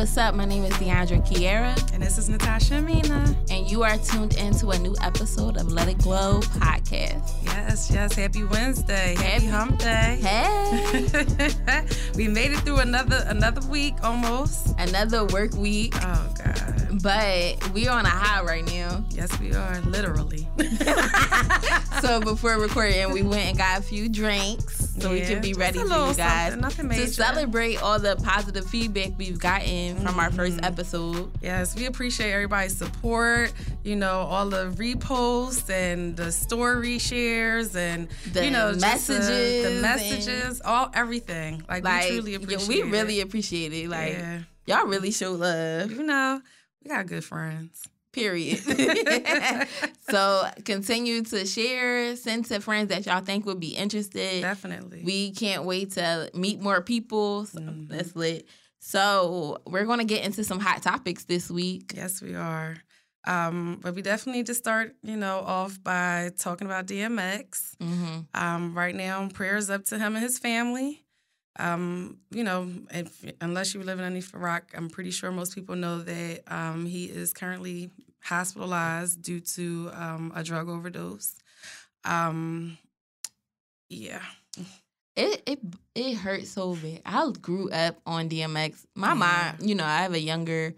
What's up? My name is Deandra Kiera. And this is Natasha Amina. And you are tuned into a new episode of Let It Glow podcast. Yes, yes. Happy Wednesday. Happy, Happy hump day. Hey. we made it through another another week almost. Another work week. Oh God. But we're on a high right now. Yes, we are, literally. so before recording, we went and got a few drinks so yeah, we can be ready for you guys to celebrate all the positive feedback we've gotten from mm-hmm. our first mm-hmm. episode. Yes, we appreciate everybody's support. You know, all the reposts and the story shares and the you know messages, the, the messages, all everything. Like, like, we truly appreciate. Yeah, we really appreciate it. Like yeah. y'all really show love. You know, we got good friends period. so continue to share, send to friends that y'all think would be interested. Definitely. We can't wait to meet more people. So mm-hmm. That's lit. So we're gonna get into some hot topics this week. Yes, we are. Um, but we definitely need to start, you know, off by talking about DMX. Mm-hmm. Um, right now, prayers up to him and his family. Um, you know, if, unless you live in underneath rock, I'm pretty sure most people know that um, he is currently hospitalized due to um, a drug overdose. Um, yeah. It it it hurts so bad. I grew up on DMX. My yeah. mom, you know, I have a younger,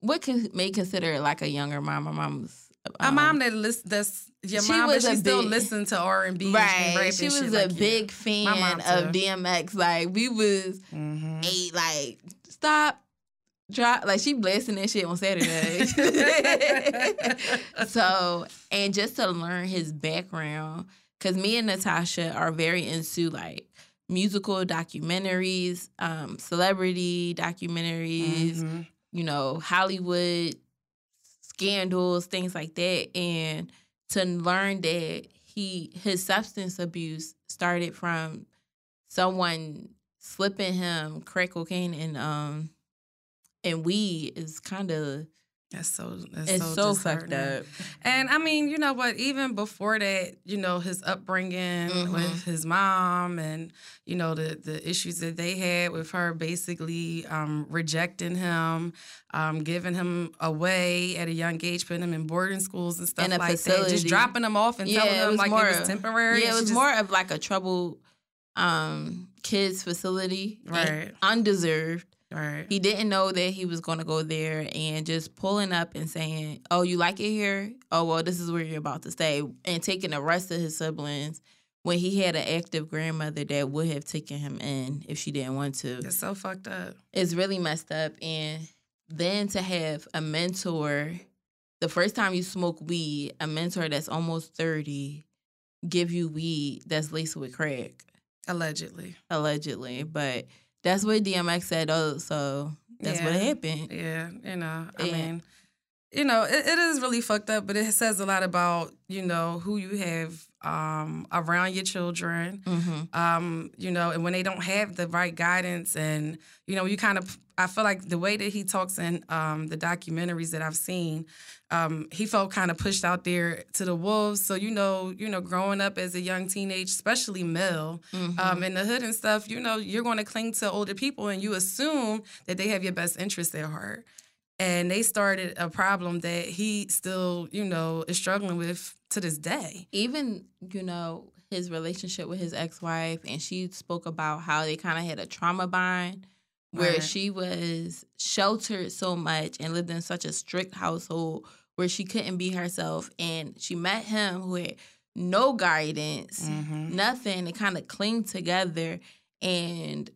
what can may consider like a younger mom. My mom's um, a mom that list that's your she mom, was but she still listen to R and B. Right, she was a like big fan of DMX. Like we was mm-hmm. eight. Like stop, drop. Like she blasting that shit on Saturday. so and just to learn his background, because me and Natasha are very into like musical documentaries, um, celebrity documentaries. Mm-hmm. You know, Hollywood scandals, things like that, and to learn that he his substance abuse started from someone slipping him crack cocaine and um and weed is kind of that's so that's it's so, so fucked up. And I mean, you know what? Even before that, you know, his upbringing mm-hmm. with his mom, and you know the the issues that they had with her, basically um, rejecting him, um, giving him away at a young age, putting him in boarding schools and stuff like facility. that, just dropping him off and yeah, telling him like more, it was temporary. Yeah, it was just, more of like a troubled um, kids facility, right? Undeserved Right. He didn't know that he was going to go there and just pulling up and saying, "Oh, you like it here? Oh, well, this is where you're about to stay," and taking the rest of his siblings when he had an active grandmother that would have taken him in if she didn't want to. It's so fucked up. It's really messed up, and then to have a mentor, the first time you smoke weed, a mentor that's almost thirty give you weed that's laced with crack. Allegedly. Allegedly, but that's what DMX said. Oh, so that's yeah. what happened. Yeah, you know, I yeah. mean, you know, it, it is really fucked up, but it says a lot about you know who you have um, around your children. Mm-hmm. Um, you know, and when they don't have the right guidance, and you know, you kind of, I feel like the way that he talks in um, the documentaries that I've seen, um, he felt kind of pushed out there to the wolves. So you know, you know, growing up as a young teenage, especially male, mm-hmm. um, in the hood and stuff, you know, you're going to cling to older people, and you assume that they have your best interest at heart. And they started a problem that he still, you know, is struggling with to this day. Even, you know, his relationship with his ex-wife, and she spoke about how they kind of had a trauma bond where right. she was sheltered so much and lived in such a strict household where she couldn't be herself. And she met him who had no guidance, mm-hmm. nothing, to kind of cling together. And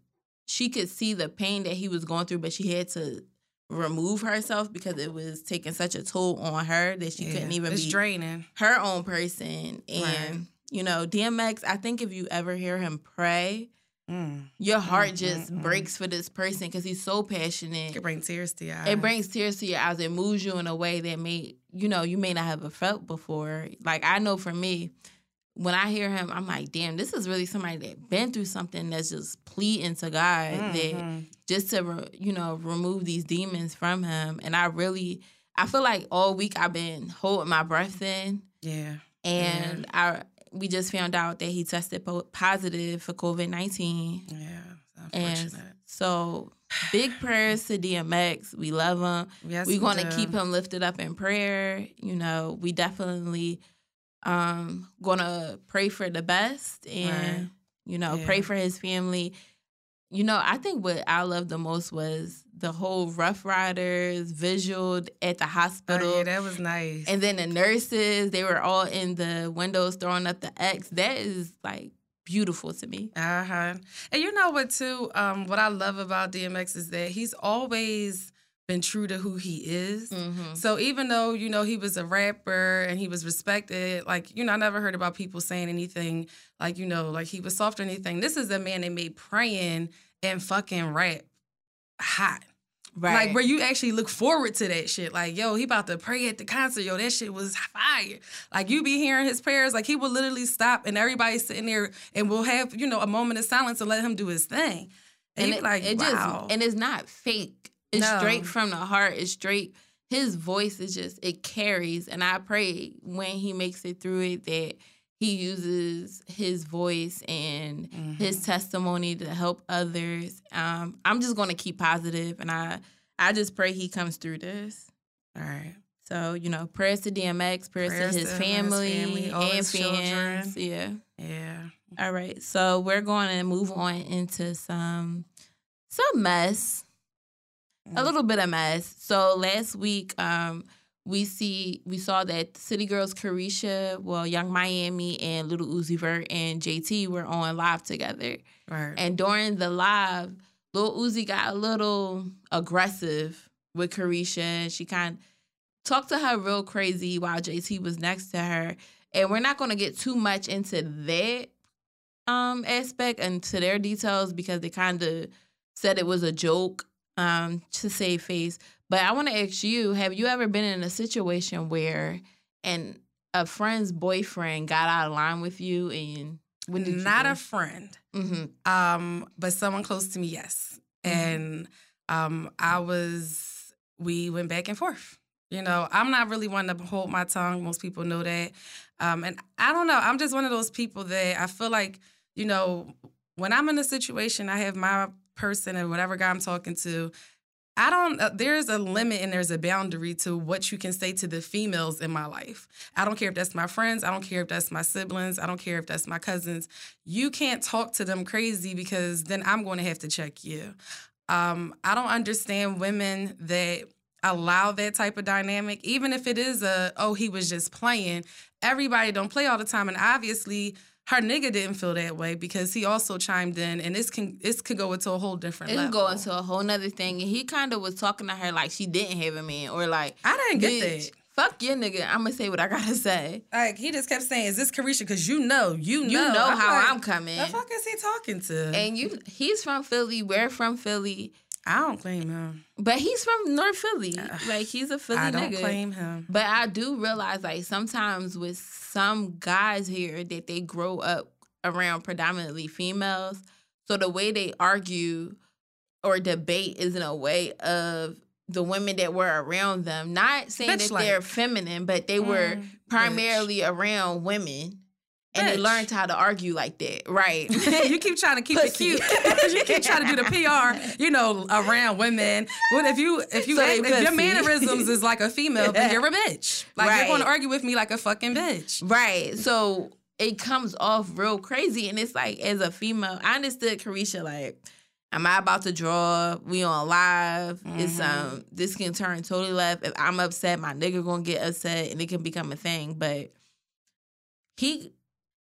she could see the pain that he was going through, but she had to remove herself because it was taking such a toll on her that she yeah, couldn't even be draining her own person. And right. you know, DMX, I think if you ever hear him pray, Mm. Your heart mm, just mm, mm. breaks for this person because he's so passionate. It brings tears to your eyes. It brings tears to your eyes. It moves you in a way that may, you know, you may not have felt before. Like I know for me, when I hear him, I'm like, damn, this is really somebody that been through something that's just pleading to God mm-hmm. that just to, you know, remove these demons from him. And I really, I feel like all week I've been holding my breath in. Yeah. And yeah. I we just found out that he tested po- positive for COVID nineteen. Yeah, and so big prayers to DMX. We love him. Yes, We're we to do. keep him lifted up in prayer. You know, we definitely um to pray for the best and Right. you know, Yeah. pray for his family. You know, I think what I loved the most was the whole Ruff Ryders visual at the hospital. Oh, yeah, that was nice. and then the nurses, they were all in the windows throwing up the X. That is like beautiful to me. Uh huh. And you know what too? Um, what I love about DMX is that he's always been true to who he is. Mm-hmm. So even though you know he was a rapper and he was respected, like you know, I never heard about people saying anything like you know, like he was soft or anything. This is a man that made praying and fucking rap hot. Right. Like where you actually look forward to that shit. Like, yo, he about to pray at the concert. Yo, that shit was fire. Like you be hearing his prayers. Like he will literally stop and everybody's sitting there and we'll have, you know, a moment of silence to let him do his thing. And, and it, like, it wow. just and it's not fake. It's No. straight from the heart. It's straight. His voice is just it carries, and I pray when he makes it through it that he uses his voice and his Mm-hmm. testimony to help others. Um, I'm just going to keep positive, and I I just pray he comes through this. All right. So you know, prayers to DMX, prayers, Prayers to his him, his family, family, all and his fans. children. Yeah. Yeah. All right, so we're going to move on into some some mess, a Mm. little bit of mess. So last week, um, we see we saw that City Girls Caresha, well, Young Miami, and Lil Uzi Vert and JT were on live together, Right. and during the live, Lil Uzi got a little aggressive with Caresha, and she kind of talked to her real crazy while JT was next to her. And we're not going to get too much into that um aspect and to their details because they kind of said it was a joke um to save face. But I want to ask you, have you ever been in a situation where and a friend's boyfriend got out of line with you and when did Not a friend. mm-hmm. Um, but someone close to me, yes. Mhm. And um, I was, we went back and forth. You know, I'm not really one to hold my tongue. Most people know that. Um, and I don't know. I'm just one of those people that I feel like, you know, when I'm in a situation, I have my person and whatever guy I'm talking to. I don't, uh, there's a limit and there's a boundary to what you can say to the females in my life. I don't care if that's my friends. I don't care if that's my siblings. I don't care if that's my cousins. You can't talk to them crazy because then I'm going to have to check you. Um, I don't understand women that allow that type of dynamic, even if it is a, oh, he was just playing. Everybody don't play all the time. And obviously, her nigga didn't feel that way because he also chimed in and this can this could go into a whole different It level. can go into a whole nother thing. And he kind of was talking to her like she didn't have a man or like, I didn't get that. fuck your nigga. I'm going to say what I got to say. Like he just kept saying, "Is this Caresha?" Because you know, you know, You know I'm how like, I'm coming. The fuck is he talking to? And you, he's from Philly. We're from Philly. I don't claim him. But he's from North Philly. Ugh. Like he's a Philly I don't nigga. claim him. But I do realize like sometimes with some guys here that they grow up around predominantly females. So the way they argue or debate is in a way of the women that were around them. Not saying that Bitch-like. they're feminine, but they were Mm, primarily around women. And they learned how to argue like that. Right. you keep trying to keep Pussy. it cute because you keep trying to do the PR, you know, around women. What if you if you So act, if your mannerisms is like a female, then you're a bitch. Like you're going to argue with me like a fucking bitch. Right. So it comes off real crazy. And it's like, as a female, I understood Caresha, like, am I about to draw? We on live. It's Mhm. um this can turn totally left. If I'm upset, my nigga gonna get upset and it can become a thing. But he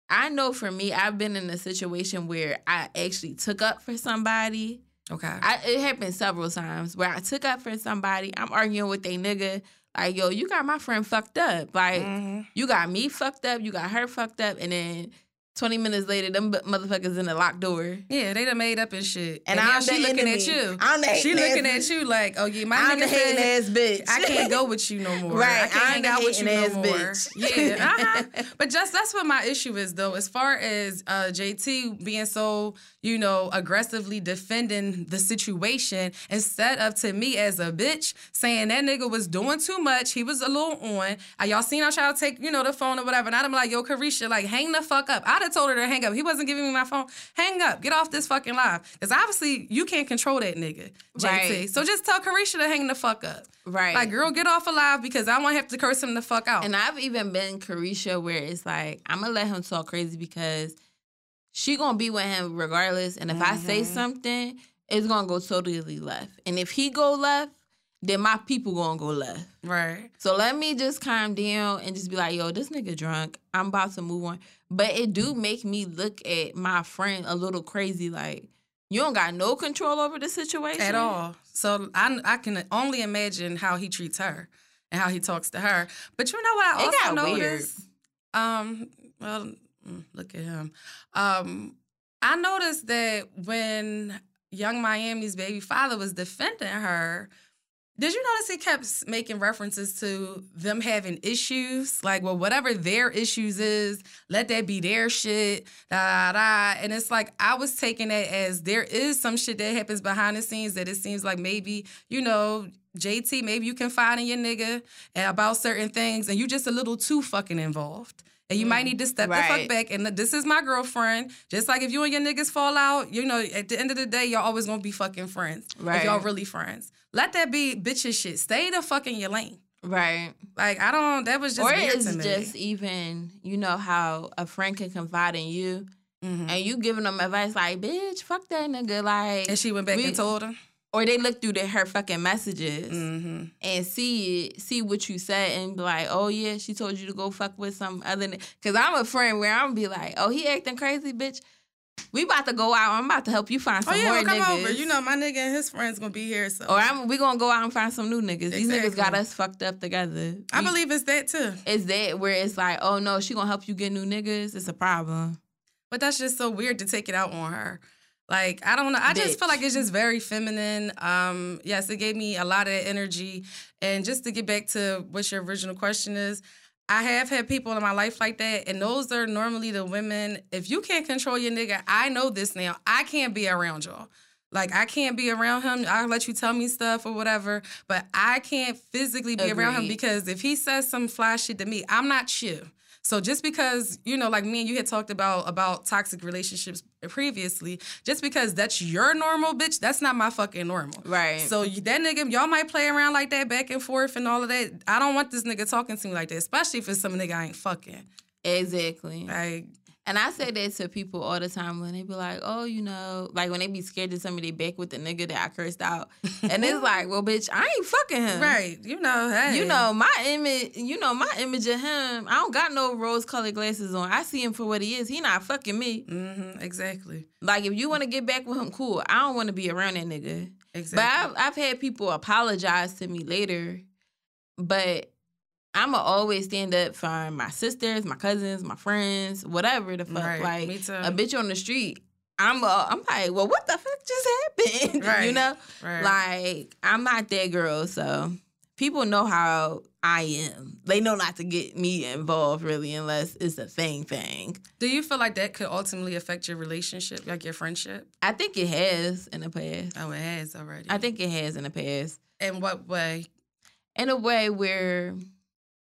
I know for me, I've been in a situation where I actually took up for somebody. Okay. I, it happened several times where I took up for somebody. I'm arguing with a nigga, like, yo, you got my friend fucked up. Like, Mhm. you got me fucked up, you got her fucked up, and then 20 minutes later, them motherfuckers in the locked door. Yeah, they done made up and shit. And, now I'm she looking enemy. at you. I'm the She looking ass- at you like, oh yeah, my I'm nigga hating said ass bitch. I can't go with you no more. Right, I can't I'm hang out with you no more. ass Yeah, uh-huh. but just that's what my issue is though. As far as uh, JT being so, you know, aggressively defending the situation instead of to me as a bitch saying that nigga was doing too much. He was a little on. Uh, y'all seen how try to take, you know, the phone or whatever. And I'm like, yo, Caresha, like hang the fuck up. I'd had told her to hang up. He wasn't giving me my phone. Hang up. Get off this fucking live. Because obviously you can't control that nigga, JT. Right. So just tell Caresha to hang the fuck up. Right. Like, girl, get off alive because I won't have to curse him the fuck out. And I've even been Caresha where it's like, I'm gonna let him talk crazy because she gonna be with him regardless. And if mm-hmm. I say mm-hmm. something, it's gonna go totally left. And if he go left, then my people gonna go left. Right. So let me just calm down and just be like, yo, this nigga drunk. I'm about to move on. But it do make me look at my friend a little crazy, like, you don't got no control over the situation. At all. So I I can only imagine how he treats her and how he talks to her. But you know what I also noticed? Weird. Um, well, mm, look at him. Um, I noticed that when young Miami's baby father was defending her, did you notice he kept making references to them having issues? Like, well, whatever their issues is, let that be their shit, da da da. And it's like I was taking it as there is some shit that happens behind the scenes that it seems like maybe, you know, JT, maybe you can find in your nigga about certain things, and you just a little too fucking involved. And you mm, might need to step right. the fuck back. And this is my girlfriend. Just like if you and your niggas fall out, you know, at the end of the day, y'all always gonna be fucking friends. Right. If y'all really friends. Let that be bitches shit. Stay the fuck in your lane. Right. Like I don't. That was just. Or it's just even you know how a friend can confide in you, mm-hmm. and you giving them advice like, "Bitch, fuck that nigga." Like, and she went back we, and told him. Or they look through the, her fucking messages mm-hmm. and see it, see what you said, and be like, "Oh yeah, she told you to go fuck with some other." Because I'm a friend where I'm be like, "Oh, he acting crazy, bitch." We about to go out. I'm about to help you find some oh, yeah, more come niggas. Over. You know, my nigga and his friends gonna be here. So, or I'm, we gonna go out and find some new niggas. Exactly. These niggas got us fucked up together. I we, believe it's that too. It's that where it's like, oh no, she gonna help you get new niggas. It's a problem. But that's just so weird to take it out on her. Like I don't know. I Bitch. just feel like it's just very feminine. Um, yes, it gave me a lot of energy. And just to get back to what your original question is, I have had people in my life like that, and those are normally the women. If you can't control your nigga, I know this now. I can't be around y'all. Like I can't be around him. I'll let you tell me stuff or whatever, but I can't physically be Agreed. around him because if he says some fly shit to me, I'm not you. So just because, you know, like me and you had talked about about toxic relationships previously, just because that's your normal bitch, that's not my fucking normal. Right. So that nigga, y'all might play around like that back and forth and all of that. I don't want this nigga talking to me like that, especially if it's some nigga I ain't fucking. Exactly. Like and I say that to people all the time when they be like, oh, you know, like when they be scared to somebody back with the nigga that I cursed out. and it's like, well, bitch, I ain't fucking him. Right. You know, hey. You know, my image, you know, my image of him, I don't got no rose colored glasses on. I see him for what he is. He not fucking me. Mm-hmm, exactly. Like if you want to get back with him, cool. I don't want to be around that nigga. Exactly. But I've, I've had people apologize to me later, but I'ma always stand up for my sisters, my cousins, my friends, whatever the fuck. Right. Like Me too. a bitch on the street. I'm uh, I'm like, well, what the fuck just happened? Right. you know, right. like I'm not that girl. So people know how I am. They know not to get me involved really unless it's a thing thing. Do you feel like that could ultimately affect your relationship, like your friendship? I think it has in the past. Oh, it has already. I think it has in the past. In what way? In a way where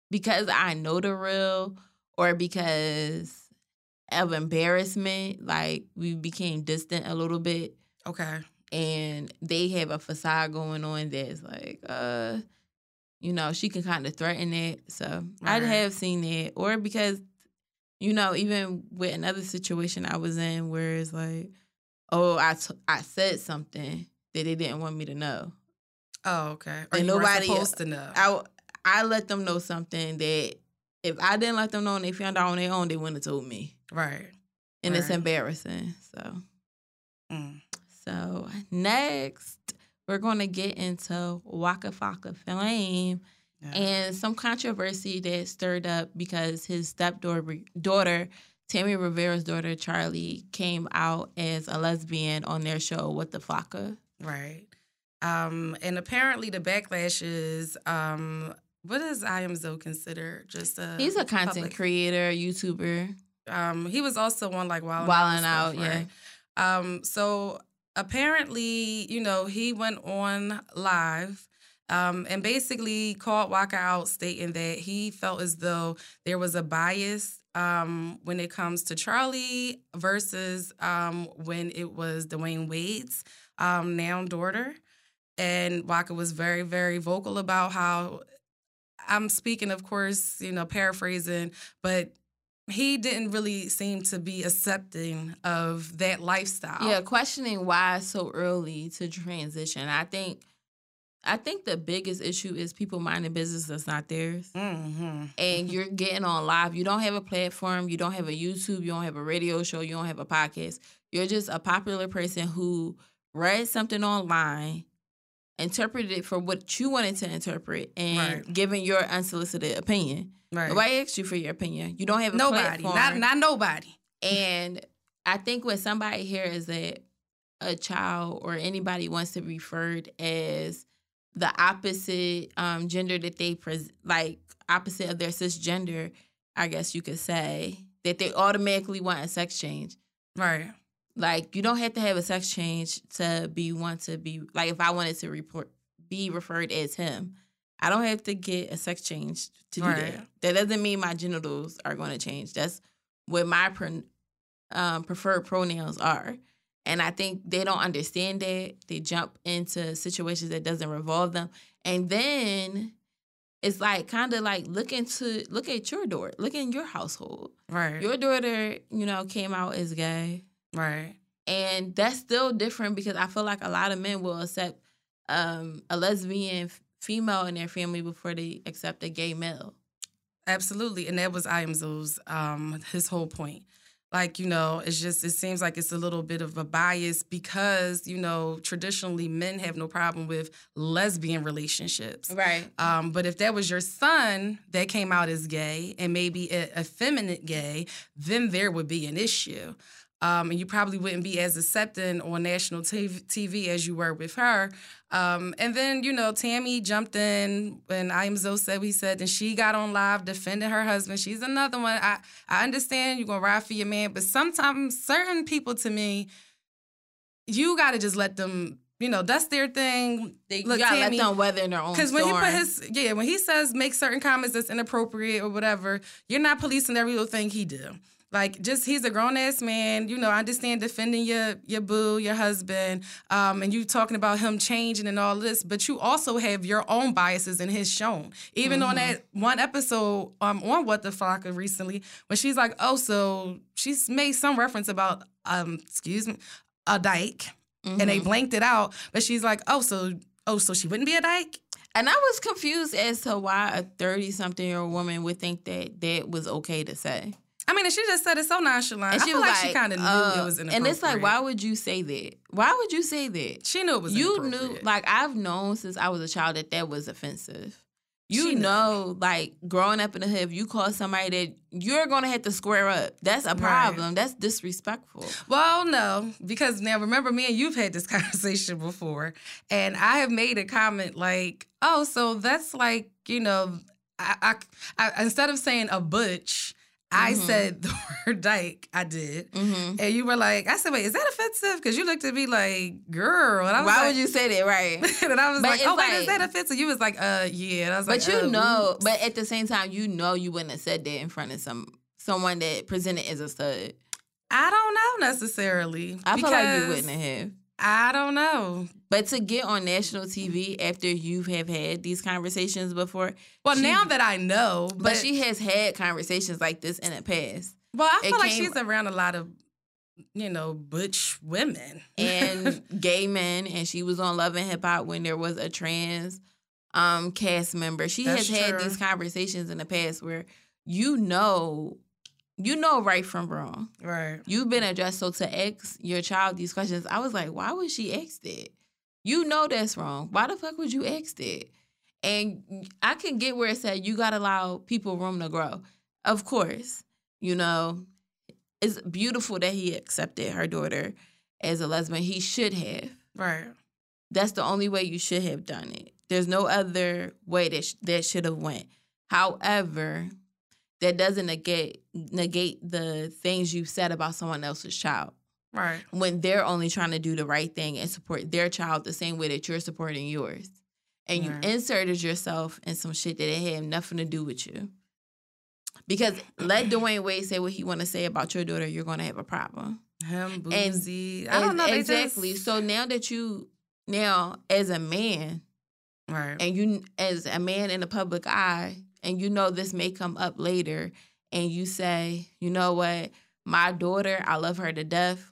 because I know the real or because of embarrassment, like we became distant a little bit. Okay. And they have a facade going on that's like, uh, you know, she can kind of threaten it. So right. I have seen it. Or because, you know, even with another situation I was in where it's like, oh, I, t- I said something that they didn't want me to know. Oh, okay. Or and nobody supposed to know. I, I let them know something that if I didn't let them know and they found out on their own, they wouldn't have told me. Right. And right. it's embarrassing. So. Mm. So next, we're going to get into Waka Flocka Flame yeah. and some controversy that stirred up because his stepdaughter, daughter, Tammy Rivera's daughter, Charlie, came out as a lesbian on their show, What the Flocka. Right. Um, and apparently the backlash is um, what does I am Zoe consider? Just a he's a content public. creator, YouTuber. Um, he was also on like Wild Wild Out, stuff, right? yeah. Um, so apparently, you know, he went on live. Um, and basically called Waka out, stating that he felt as though there was a bias um, when it comes to Charlie versus um, when it was Dwyane Wade's um, now daughter. And Waka was very, very vocal about how I'm speaking, of course, you know, paraphrasing, but he didn't really seem to be accepting of that lifestyle. Yeah, questioning why so early to transition. I think I think the biggest issue is people minding business that's not theirs. Mm-hmm. And you're getting on live. You don't have a platform. You don't have a YouTube. You don't have a radio show. You don't have a podcast. You're just a popular person who read something online, interpreted it for what you wanted to interpret, and right. giving your unsolicited opinion. Right. Nobody asked you for your opinion. You don't have a nobody. Not not nobody. And I think what somebody here is that a child or anybody wants to be referred as the opposite um, gender that they pres- like opposite of their cisgender, I guess you could say that they automatically want a sex change. Right. Like you don't have to have a sex change to be want to be like if I wanted to report be referred as him, I don't have to get a sex change to do right. that. That doesn't mean my genitals are going to change. That's what my pre- um, preferred pronouns are. And I think they don't understand that. They jump into situations that doesn't revolve them. And then it's like kind of like look into look at your daughter, look in your household. Right. Your daughter, you know, came out as gay. Right. And that's still different because I feel like a lot of men will accept um, a lesbian female in their family before they accept a gay male. Absolutely. And that was Iamzo's um his whole point like you know it's just it seems like it's a little bit of a bias because you know traditionally men have no problem with lesbian relationships right um, but if that was your son that came out as gay and maybe a effeminate gay then there would be an issue um, and you probably wouldn't be as accepting on national TV as you were with her. Um, and then, you know, Tammy jumped in when Iamzo said we said, and she got on live defending her husband. She's another one. I, I understand you're going to ride for your man, but sometimes certain people to me, you got to just let them you know, that's their thing. They Look, gotta Tammy, let them weather in their own. Because when he put his yeah, when he says make certain comments that's inappropriate or whatever, you're not policing every little thing he do. Like just he's a grown ass man. You know, I understand defending your your boo, your husband, um, and you talking about him changing and all this, but you also have your own biases in his shown. Even mm-hmm. on that one episode um, on What the Fuck recently, when she's like, oh, so she's made some reference about um, excuse me, a dyke. Mm-hmm. And they mm-hmm. blanked it out, but she's like, "Oh, so oh, so she wouldn't be a dyke?" And I was confused as to why a 30 something year old woman would think that that was okay to say. I mean, she just said it so nonchalant. And she I feel like, like, she kind of knew uh, it was inappropriate. And it's like, why would you say that? Why would you say that? She knew it was. You knew, like I've known since I was a child that that was offensive. You know, like growing up in the hood, if you call somebody that you're gonna have to square up, that's a problem. Right. That's disrespectful. Well, no, because now remember, me and you've had this conversation before, and I have made a comment like, "Oh, so that's like you know, I, I, I instead of saying a butch." I mm-hmm. said the word dyke. I did, mm-hmm. and you were like, "I said, wait, is that offensive?" Because you looked at me like, "Girl," and I was "Why like, would you say that?" Right? and I was but like, "Oh, like, wait, is that offensive?" You was like, "Uh, yeah." And I was but like, you uh, know, oops. but at the same time, you know, you wouldn't have said that in front of some someone that presented as a stud. I don't know necessarily. I feel like you wouldn't have. I don't know. But to get on national TV after you have had these conversations before. Well, she, now that I know. But, but, she has had conversations like this in the past. Well, I feel it like came, she's around a lot of, you know, butch women and gay men, and she was on Love and Hip Hop when there was a trans um cast member. She That's has true. had these conversations in the past where you know you know right from wrong. Right. You've been addressed so to ask your child these questions. I was like, why would she ask that? You know that's wrong. Why the fuck would you ask that? And I can get where it said you gotta allow people room to grow. Of course you know, it's beautiful that he accepted her daughter as a lesbian. He should have. Right. That's the only way you should have done it. There's no other way that sh- that should have went. However, that doesn't negate negate the things you've said about someone else's child. Right. When they're only trying to do the right thing and support their child the same way that you're supporting yours. And right. you inserted yourself in some shit that it had nothing to do with you. Because let Dwyane Wade say what he want to say about your daughter, you're going to have a problem. Him, boozy. And, I don't know. Exactly. Just... So now that you, now as a man, right, and you as a man in the public eye, and you know this may come up later, and you say, you know what, my daughter, I love her to death.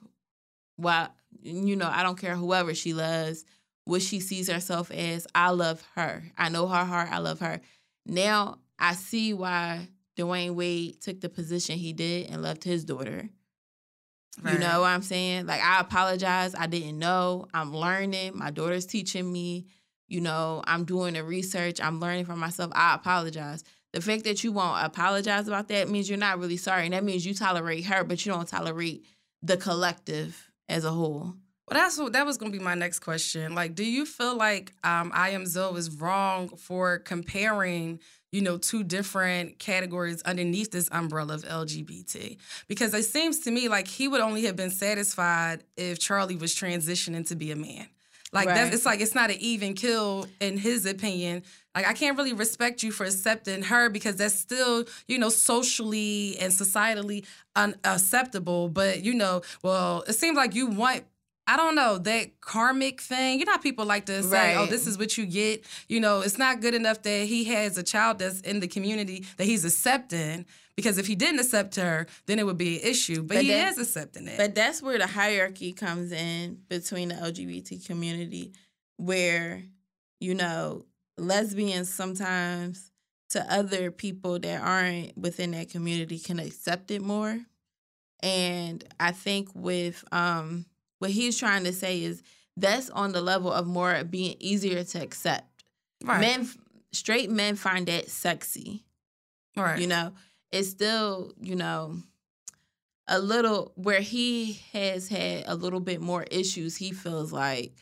Well, you know, I don't care whoever she loves, what she sees herself as. I love her. I know her heart. I love her. Now I see why Dwyane Wade took the position he did and left his daughter. Right. You know what I'm saying? Like I apologize. I didn't know. I'm learning. My daughter's teaching me. You know, I'm doing the research. I'm learning for myself. I apologize. The fact that you won't apologize about that means you're not really sorry. And that means you tolerate her, but you don't tolerate the collective as a whole. Well, that's what that was going to be my next question. Like, do you feel like um, I am Zoe is wrong for comparing, you know, two different categories underneath this umbrella of LGBT? Because it seems to me like he would only have been satisfied if Charlie was transitioning to be a man. Like right. that's it's like it's not an even kill in his opinion. Like I can't really respect you for accepting her because that's still, you know, socially and societally unacceptable. But you know, well, it seems like you want I don't know, that karmic thing. You know how people like to say, oh, right. oh, this is what you get. You know, it's not good enough that he has a child that's in the community that he's accepting. Because if he didn't accept her, then it would be an issue. But, but he that, is accepting it. But that's where the hierarchy comes in between the LGBT community, where, you know, lesbians sometimes to other people that aren't within that community can accept it more. And I think with um what he's trying to say is that's on the level of more being easier to accept. Right. Men, straight men find that sexy. Right. You know, it's still, you know, a little where he has had a little bit more issues, he feels like,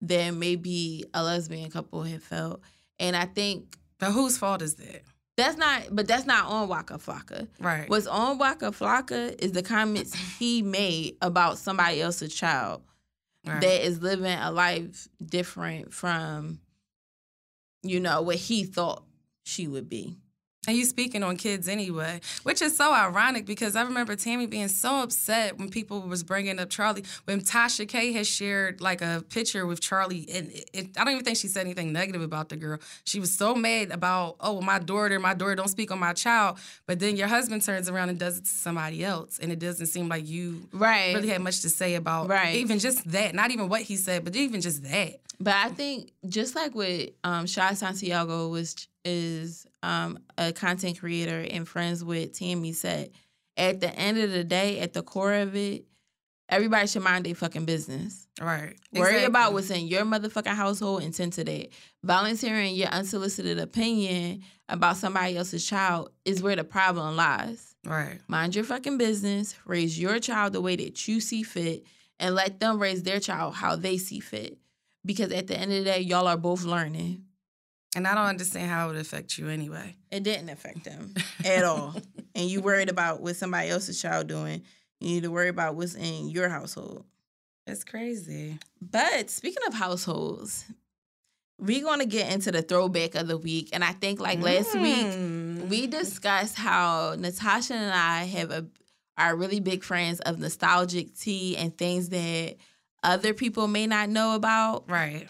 than maybe a lesbian couple had felt. And I think. But whose fault is that? That's not, but that's not on Waka Flocka. Right. What's on Waka Flocka is the comments he made about somebody else's child right. that is living a life different from, you know, what he thought she would be. And you speaking on kids anyway, which is so ironic because I remember Tammy being so upset when people was bringing up Charlie. When Tasha K has shared like a picture with Charlie, and it, it, I don't even think she said anything negative about the girl. She was so mad about, oh, my daughter, my daughter don't speak on my child. But then your husband turns around and does it to somebody else, and it doesn't seem like you right. really had much to say about right. even just that. Not even what he said, but even just that. But I think just like with um, Shy Santiago was is um, a content creator and friends with Tammy said, at the end of the day, at the core of it, everybody should mind their fucking business. Right. Worry exactly. about what's in your motherfucking household and tend to that. Volunteering your unsolicited opinion about somebody else's child is where the problem lies. Right. Mind your fucking business, raise your child the way that you see fit, and let them raise their child how they see fit. Because at the end of the day, y'all are both learning. And I don't understand how it would affect you anyway. It didn't affect them at all. and you worried about what somebody else's child doing. You need to worry about what's in your household. It's crazy. But speaking of households, we're going to get into the throwback of the week. And I think like last mm. week, we discussed how Natasha and I have a are really big friends of nostalgic tea and things that other people may not know about. Right.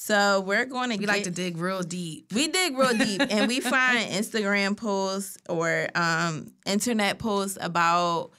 So we're going to we get, like to dig real deep. We dig real deep, and we find Instagram posts or um, internet posts about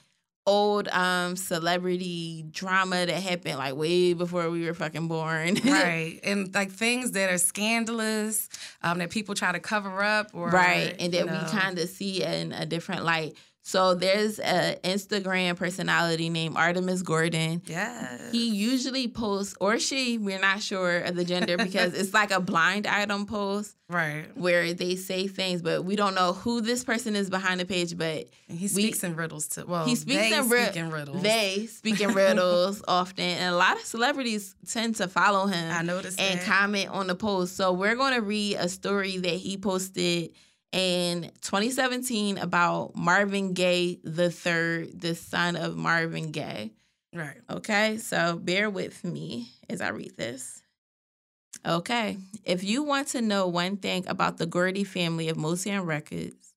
old um, celebrity drama that happened like way before we were fucking born. right, and like things that are scandalous um, that people try to cover up, or right, and that know. we kind of see in a different light. So there's an Instagram personality named Artemis Gordon. Yeah. He usually posts, or she, we're not sure of the gender because it's like a blind item post. Right. Where they say things, but we don't know who this person is behind the page. But and he speaks we, in riddles too. Well, he speaks in, ri- speak in riddles. They speak in riddles often, and a lot of celebrities tend to follow him. I noticed and that. comment on the post. So we're going to read a story that he posted in 2017 about Marvin Gaye the third, the son of Marvin Gaye. Right. Okay, so bear with me as I read this. Okay, if you want to know one thing about the Gordy family of Motown Records,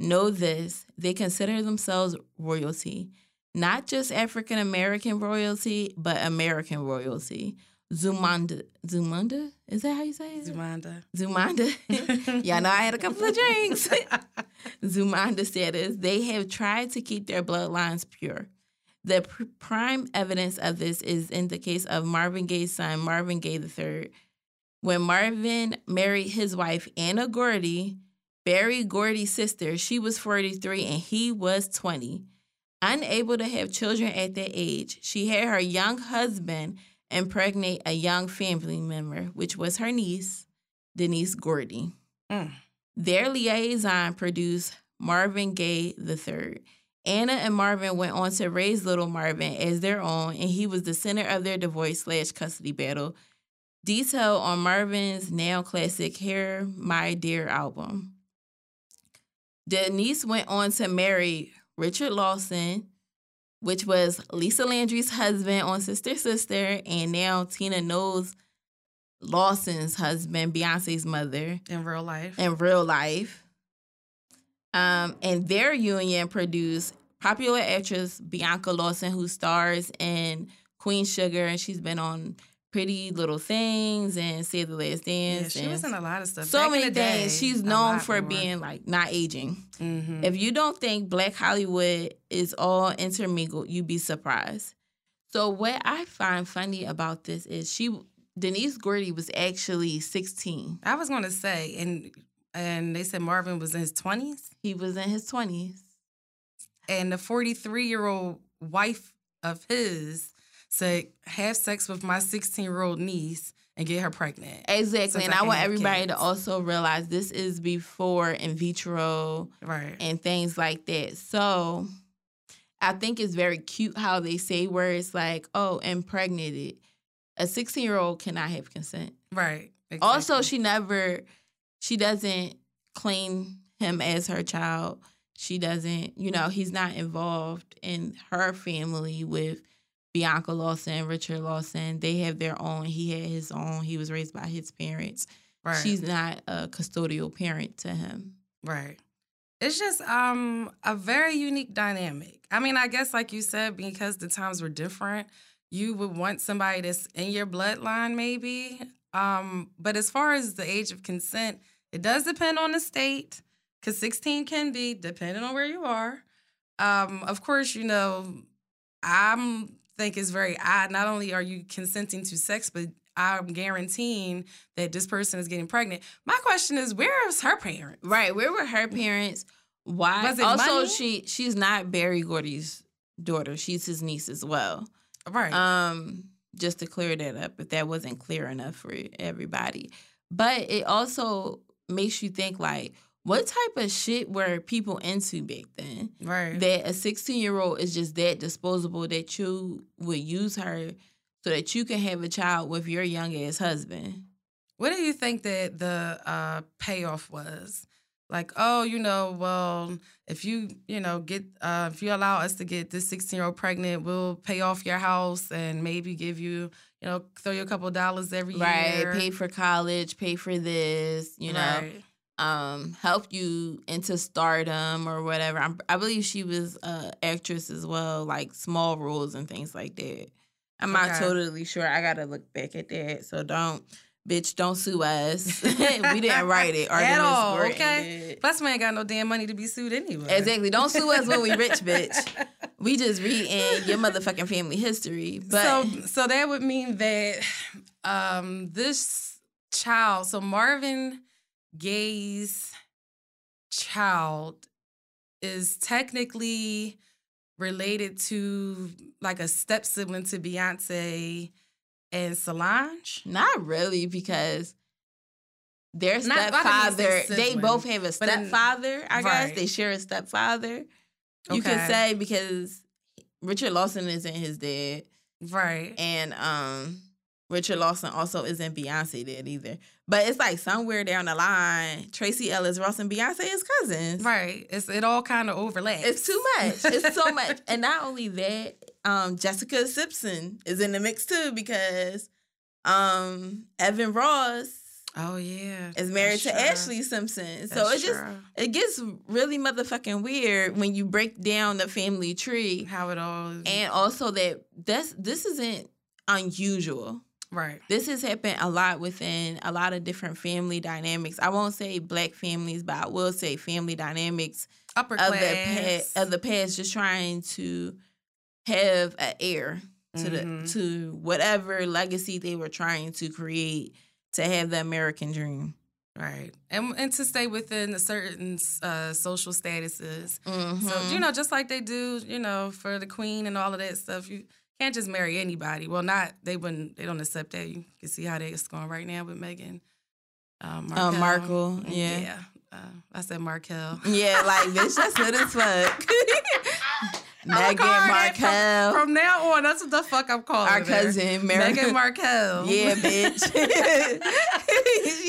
Know this they consider themselves royalty, not just African American royalty, but American royalty. Zumanda. Zumanda? Is that how you say it? Zumanda. Zumanda. Y'all know I had a couple of drinks. Zumanda status. They have tried to keep their bloodlines pure. The pr- prime evidence of this is in the case of Marvin Gaye's son, Marvin Gaye III. When Marvin married his wife, Anna Gordy, Berry Gordy's sister, she was 43 and he was 20. Unable to have children at that age, she had her young husband impregnate a young family member, which was her niece, Denise Gordy. Mm. Their liaison produced Marvin Gaye III. Anna and Marvin went on to raise little Marvin as their own, and he was the center of their divorce slash custody battle. Detail on Marvin's now classic Here My Dear album. Denise went on to marry Richard Lawson, which was Lisa Landry's husband on Sister Sister, and now Tina Knowles Lawson's husband, Beyonce's mother. In real life. In real life. Um, and their union produced popular actress Bianca Lawson, who stars in Queen Sugar, and she's been on Pretty Little Things and Save the Last Dance. Yeah, she was in a lot of stuff. So Back many things. She's known for more. being like not aging. Mm-hmm. If you don't think Black Hollywood is all intermingled, you'd be surprised. So what I find funny about this is she Denise Gordy was actually 16. I was gonna say, and and they said Marvin was in his 20s. He was in his 20s. And the 43 year old wife of his say have sex with my 16 year old niece and get her pregnant. Exactly. And I, I want everybody kids. to also realize this is before in vitro right. and things like that. So I think it's very cute how they say words like, oh, impregnated. A 16 year old cannot have consent. Right. Exactly. Also, she never, she doesn't claim him as her child. She doesn't, you know, he's not involved in her family with Bianca Lawson, Richard Lawson, they have their own. He had his own. He was raised by his parents. Right. She's not a custodial parent to him. Right. It's just um a very unique dynamic. I mean, I guess like you said, because the times were different, you would want somebody that's in your bloodline, maybe. Um, but as far as the age of consent, it does depend on the state, because 16 can be depending on where you are. Um, of course, you know, I'm think is very odd. Not only are you consenting to sex, but I'm guaranteeing that this person is getting pregnant. My question is, where is her parents? Right, where were her parents? Why? Was it also, money? she she's not Berry Gordy's daughter. She's his niece as well. Right. Um, just to clear that up, if that wasn't clear enough for everybody. But it also makes you think like, what type of shit were people into back then? Right. That a 16 year old is just that disposable that you would use her so that you can have a child with your young ass husband. What do you think that the uh, payoff was? Like, oh, you know, well, if you, you know, get, uh, if you allow us to get this 16 year old pregnant, we'll pay off your house and maybe give you, you know, throw you a couple dollars every right, year. Right. Pay for college, pay for this, you know. Right um, help you into stardom or whatever. I'm, i believe she was an actress as well, like small roles and things like that. I'm okay. not totally sure. I gotta look back at that. So don't, bitch, don't sue us. we didn't write it. At all, okay? Plus, we ain't got no damn money to be sued anyway. Exactly. Don't sue us when we rich, bitch. We just read reading your motherfucking family history. But so, so that would mean that um, this child, so Marvin Gaye's child is technically related to like a step sibling to Beyonce and Solange? Not really, because their stepfather, they both have a stepfather, I guess. They share a stepfather. You okay. can say because Richard Lawson isn't his dad. Right. And um Richard Lawson also isn't Beyonce dead either. But it's like somewhere down the line, Tracee Ellis Ross and Beyonce is cousins. Right. It's it all kind of overlaps. It's too much. It's so much. And not only that, um, Jessica Simpson is in the mix too because um, Evan Ross Oh yeah, is married to Ashlee Simpson. That's so it just true. it gets really motherfucking weird when you break down the family tree. How it all is. and also that that's this isn't unusual. Right. This has happened a lot within a lot of different family dynamics. I won't say black families, but I will say family dynamics Upper of class. the past, of the past, just trying to have an heir to mm-hmm. the to whatever legacy they were trying to create to have the American dream. Right. And and to stay within a certain uh, social statuses. Mm-hmm. So, you know, just like they do, you know, for the queen and all of that stuff, you can't just marry anybody. Well, not they wouldn't. They don't accept that. You can see how they it's going right now with. Um, Markle. Uh, Markle, yeah. Yeah. Uh, I said Markle. Yeah, like bitch, that's good as fuck. Meghan Markle. From, from, now on, that's what the fuck I'm calling Our cousin, Mar- Meghan Markle. Yeah, bitch.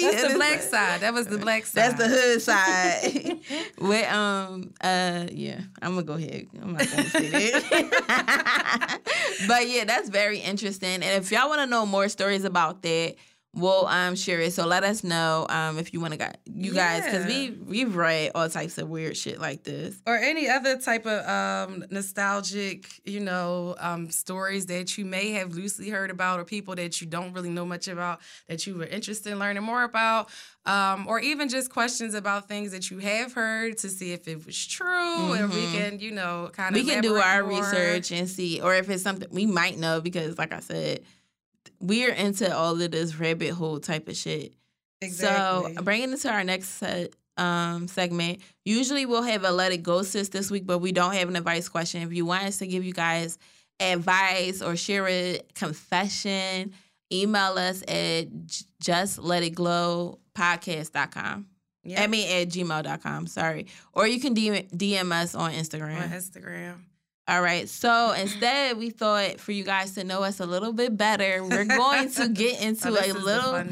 that's the black side. That was the black side. That's the hood side. With um uh yeah, I'm gonna go ahead. I'm not gonna say it. but yeah, that's very interesting. And if y'all want to know more stories about that, we'll um share it. So let us know um if you want to got you guys because we we've read all types of weird shit like this or any other type of um nostalgic you know um stories that you may have loosely heard about or people that you don't really know much about that you were interested in learning more about um, or even just questions about things that you have heard to see if it was true mm-hmm. and we can you know kind of we can do our more. research and see or if it's something we might know because like i said we're into all of this rabbit hole type of shit. Exactly. So bringing it to our next set, um, segment. Usually we'll have a let it go sis this week, but we don't have an advice question. If you want us to give you guys advice or share a confession, email us at just let it glow podcast.com. Yep. I mean at gmail.com, sorry. Or you can DM, DM us on Instagram. On Instagram. All right. So instead, we thought for you guys to know us a little bit better, we're going to get into oh, a little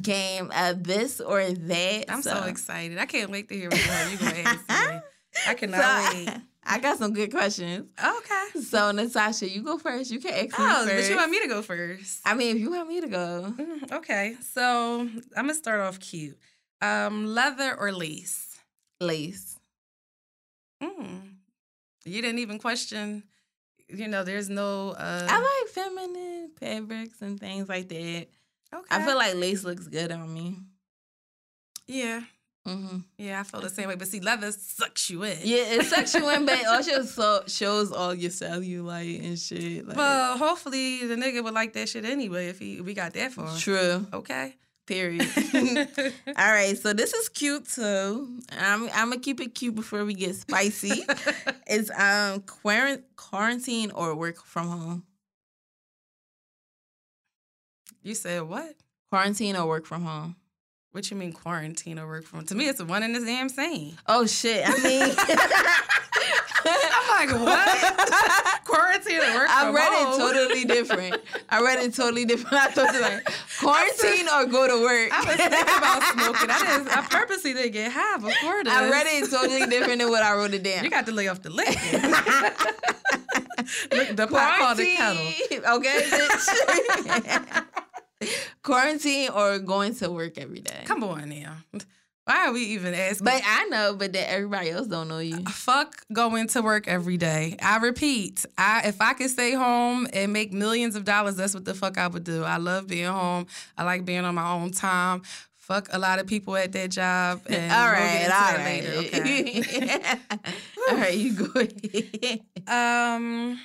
game of this or that. I'm so, so excited. I can't wait to hear what you're going to ask me. I cannot so, wait. I got some good questions. Okay. So Natasha, you go first. You can ask oh, me first. but you want me to go first? I mean, if you want me to go. Mm, okay. So I'm gonna start off cute. Um, leather or lace? Lace. Mm. You didn't even question. You know, there's no. Uh... I like feminine fabrics and things like that. Okay. I feel like lace looks good on me. Yeah. Mm-hmm. Yeah, I feel the same way. But see, leather sucks you in. Yeah, it sucks you in, but it also so, shows all your cellulite and shit. Like. Well, hopefully the nigga would like that shit anyway if he we got that for him. True. Okay. Period. All right, so this is cute too. I'm I'm gonna keep it cute before we get spicy. it's um quarantine or work from home. You said what? Quarantine or work from home. What you mean quarantine or work from? To me, it's one and the damn same. Oh shit! I mean, I'm like, what? quarantine or work from? I from read home? it totally different. I read it totally different. I thought like quarantine or go to work. I was thinking about smoking. I didn't. I purposely didn't get high before this. I read it totally different than what I wrote it down. You got to lay off the liquor. the pot called the kettle. Okay, bitch. Quarantine or going to work every day? Come on now. Why are we even asking? But I know, but that everybody else don't know you. Fuck going to work every day. I repeat, I if I could stay home and make millions of dollars, that's what the fuck I would do. I love being home. I like being on my own time. Fuck a lot of people at that job. And all right, all right. Later, okay? all right, you go ahead. Um,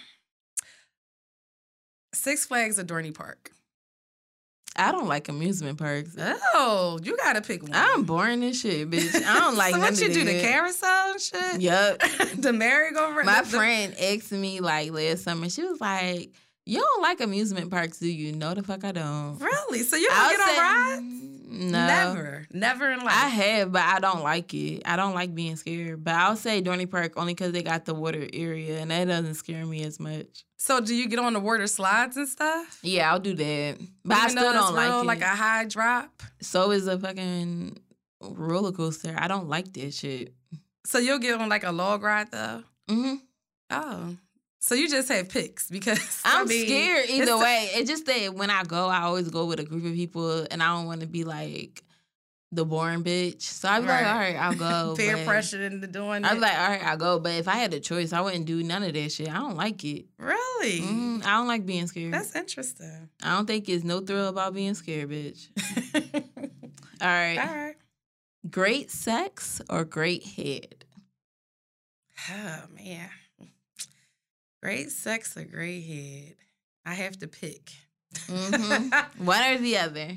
Six Flags or Dorney Park. I don't like amusement parks. Oh, you gotta pick one. I'm boring as shit, bitch. I don't like. so what you do the carousel and shit? Yep. the merry-go-round. My the, friend asked me like last summer. She was like, "You don't like amusement parks, do you?" No, the fuck I don't. Really? So you don't get on rides? No. Never. Never in life. I have, but I don't like it. I don't like being scared. But I'll say Dorney Park only because they got the water area and that doesn't scare me as much. So do you get on the water slides and stuff? Yeah, I'll do that. But Even I still don't like real, it. Like a high drop. So is a fucking roller coaster. I don't like that shit. So you'll get on like a log ride though? Mm-hmm. Oh. So you just have picks because I'm I mean, scared either way. It's just that when I go, I always go with a group of people, and I don't want to be like the boring bitch. So I'd be right. like, all right, I'll go. Peer pressure into doing it. I'd be like, all right, I'll go. But if I had a choice, I wouldn't do none of that shit. I don't like it. Really? Mm, I don't like being scared. That's interesting. I don't think it's no thrill about being scared, bitch. all right. All right. Great sex or great head? Oh man. Great sex or great head? I have to pick. Mm-hmm. One or the other.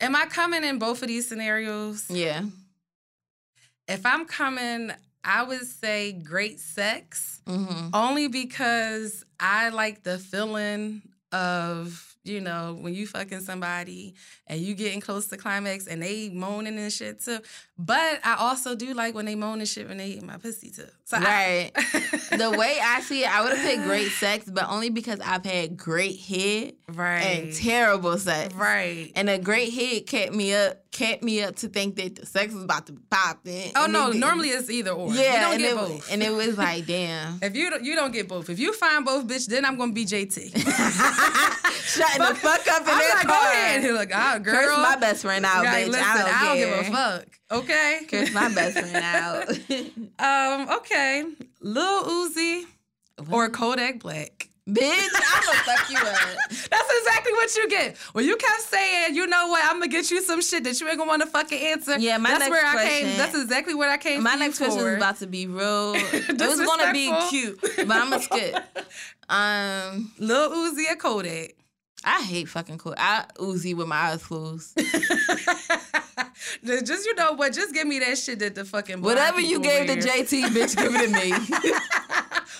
Am I coming in both of these scenarios? Yeah. If I'm coming, I would say great sex, mm-hmm. only because I like the feeling of you know, when you fucking somebody and you getting close to climax and they moaning and shit too. But I also do like when they moan and shit when they eat my pussy too. So right. I, the way I see it, I would have picked great sex, but only because I've had great head right. and terrible sex. Right. And a great head kept me up kept me up to think that the sex was about to pop in. Oh no, normally it's either or. Yeah, you don't and get it, both. And it was like, damn. if you don't, you don't get both. If you find both, bitch, then I'm gonna be JT. Shutting the fuck up in I'm that like, car. Go ahead. He's like, oh, girl. Curse my best friend out, like, bitch. Listen, I don't, I don't give a fuck. Okay. Curse my best friend out. um. Okay. Lil Uzi Vert? or Kodak Black. Bitch, I'm gonna fuck you up. That's exactly what you get. When you kept saying, you know what, I'm gonna get you some shit that you ain't gonna want to fucking answer. Yeah, my that's next where question, I came. That's exactly what I came. My next question for. is about to be real. it was gonna be cute, but I'm gonna skip. Um, Lil Uzi or Kodak. I hate fucking Kodak. I Uzi with my eyes closed. just you know what? Just give me that shit that the fucking whatever you gave wear. to JT, bitch, give it to me.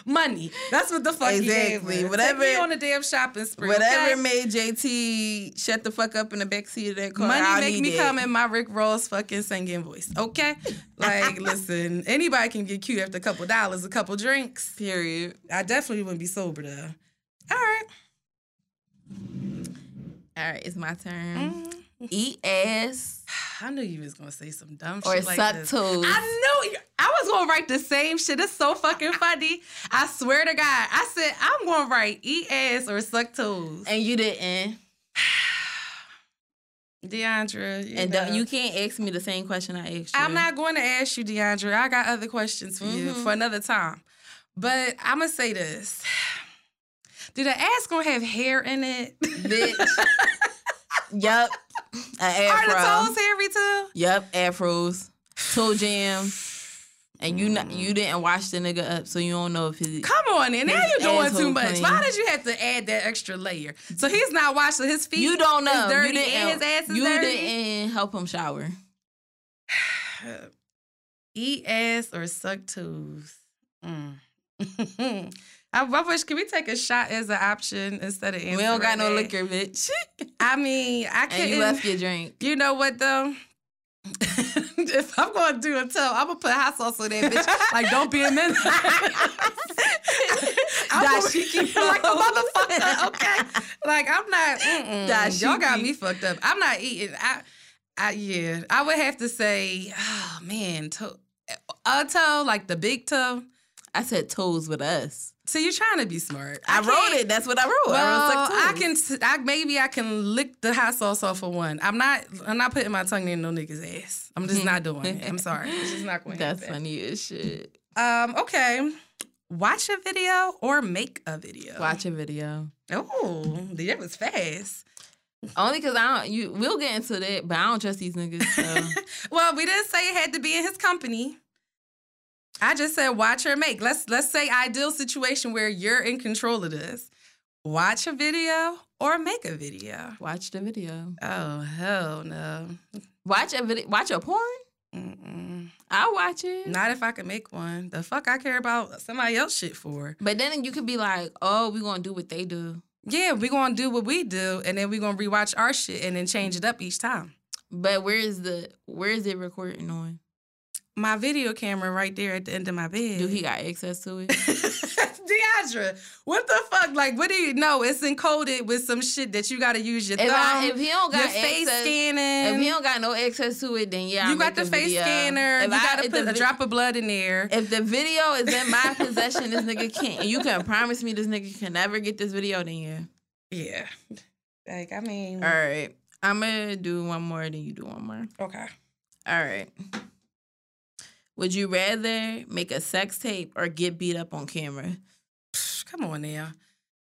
Money. That's what the fuck exactly. Whatever. Take me on a damn shopping spree. Whatever okay? made JT shut the fuck up in the backseat of that car. Money I make me it. come in my Rick Ross fucking singing voice. Okay. Like, listen, anybody can get cute after a couple dollars, a couple drinks. Period. I definitely wouldn't be sober though. All right. All right, it's my turn. Mm-hmm. Eat ass. I knew you was gonna say some dumb or shit like suck this. toes. I knew you. I was gonna write the same shit. It's so fucking funny. I swear to God. I said I'm gonna write eat ass or suck toes, and you didn't. Deandra, you and know. you can't ask me the same question I asked you. I'm not going to ask you, Deandra. I got other questions for mm-hmm. you for another time. But I'm gonna say this. Do the ass gonna have hair in it? Bitch. yep. An afro. Are the toes hairy too? Yep, afros. Toe jam. And you not, you didn't wash the nigga up, so you don't know if his Come on, and now you're doing too much. Clean. Why did you have to add that extra layer? So he's not washing his feet. You don't know. Dirty you didn't. And his ass is you dirty. didn't help him shower. Eat ass or suck toes. Mm. I, I wish can we take a shot as an option instead of We don't got no liquor, bitch. I mean, I can't. And you left your drink. You know what though? if I'm gonna do a toe, I'm gonna put hot sauce on that bitch. like, don't be a menace. Dashiki like a motherfucker. Okay, like I'm not. Y'all got me fucked up. I'm not eating. I, I yeah. I would have to say, oh man, toe, a toe like the big toe. I said toes with us. So you're trying to be smart. I, I wrote it. That's what I wrote. Well, I, I can. I maybe I can lick the hot sauce off of one. I'm not. I'm not putting my tongue in no nigga's ass. I'm just not doing it. I'm sorry. It's just not going. To be. That's funny as shit. Um. Okay. Watch a video or make a video. Watch a video. Oh, that was fast. Only because I don't. You. We'll get into that, but I don't trust these niggas. So. well, we didn't say it had to be in his company. I just said watch or make. Let's let's say ideal situation where you're in control of this. Watch a video or make a video. Watch the video. Oh hell no. Watch a video. Watch a porn. Mm-mm. I'll watch it. Not if I can make one. The fuck I care about somebody else shit for. But then you could be like, oh, we gonna do what they do. Yeah, we gonna do what we do, and then we gonna rewatch our shit and then change it up each time. But where is the where is it recording on? My video camera right there at the end of my bed. Do he got access to it? Deandra, what the fuck? Like, what do you know? It's encoded with some shit that you got to use your if thumb. I, if he don't got your face access, scanning, if he don't got no access to it, then yeah, you I'll got the face video. scanner. If you I, got to put a drop of blood in there. If the video is in my possession, this nigga can't. And you can promise me this nigga can never get this video, then yeah. Yeah. Like I mean, all right. I'm gonna do one more, then you do one more. Okay. All right. Would you rather make a sex tape or get beat up on camera? Come on now.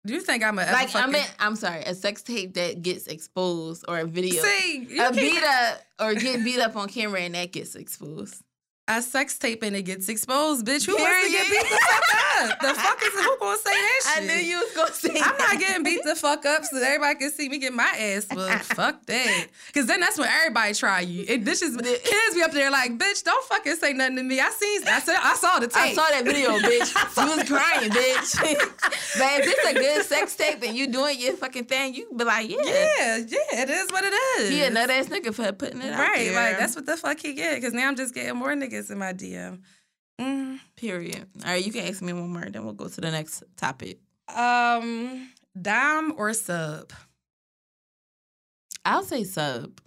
Do you think I'm a like? fucking... I mean, I'm sorry, a sex tape that gets exposed or a video, See, a beat up or get beat up on camera and that gets exposed a sex tape and it gets exposed, bitch. Who Period. wants to get beat the fuck up? The fuck is who gonna say that shit? I knew you was gonna say I'm not getting beat the fuck up so everybody can see me get my ass whooped. fuck that. Cause then that's when everybody try you. It, this is kids be up there like, bitch, don't fucking say nothing to me. I seen I said I saw the tape. I saw that video, bitch. you was crying, bitch. but if it's a good sex tape and you doing your fucking thing, you be like, yeah. Yeah, yeah, it is what it is. He a nut ass nigga for putting it right, out there. Right, like that's what the fuck he get. Cause now I'm just getting more niggas in my DM. Mm. Period. All right, you can ask me one more, then we'll go to the next topic. Um, dom or sub? I'll say sub.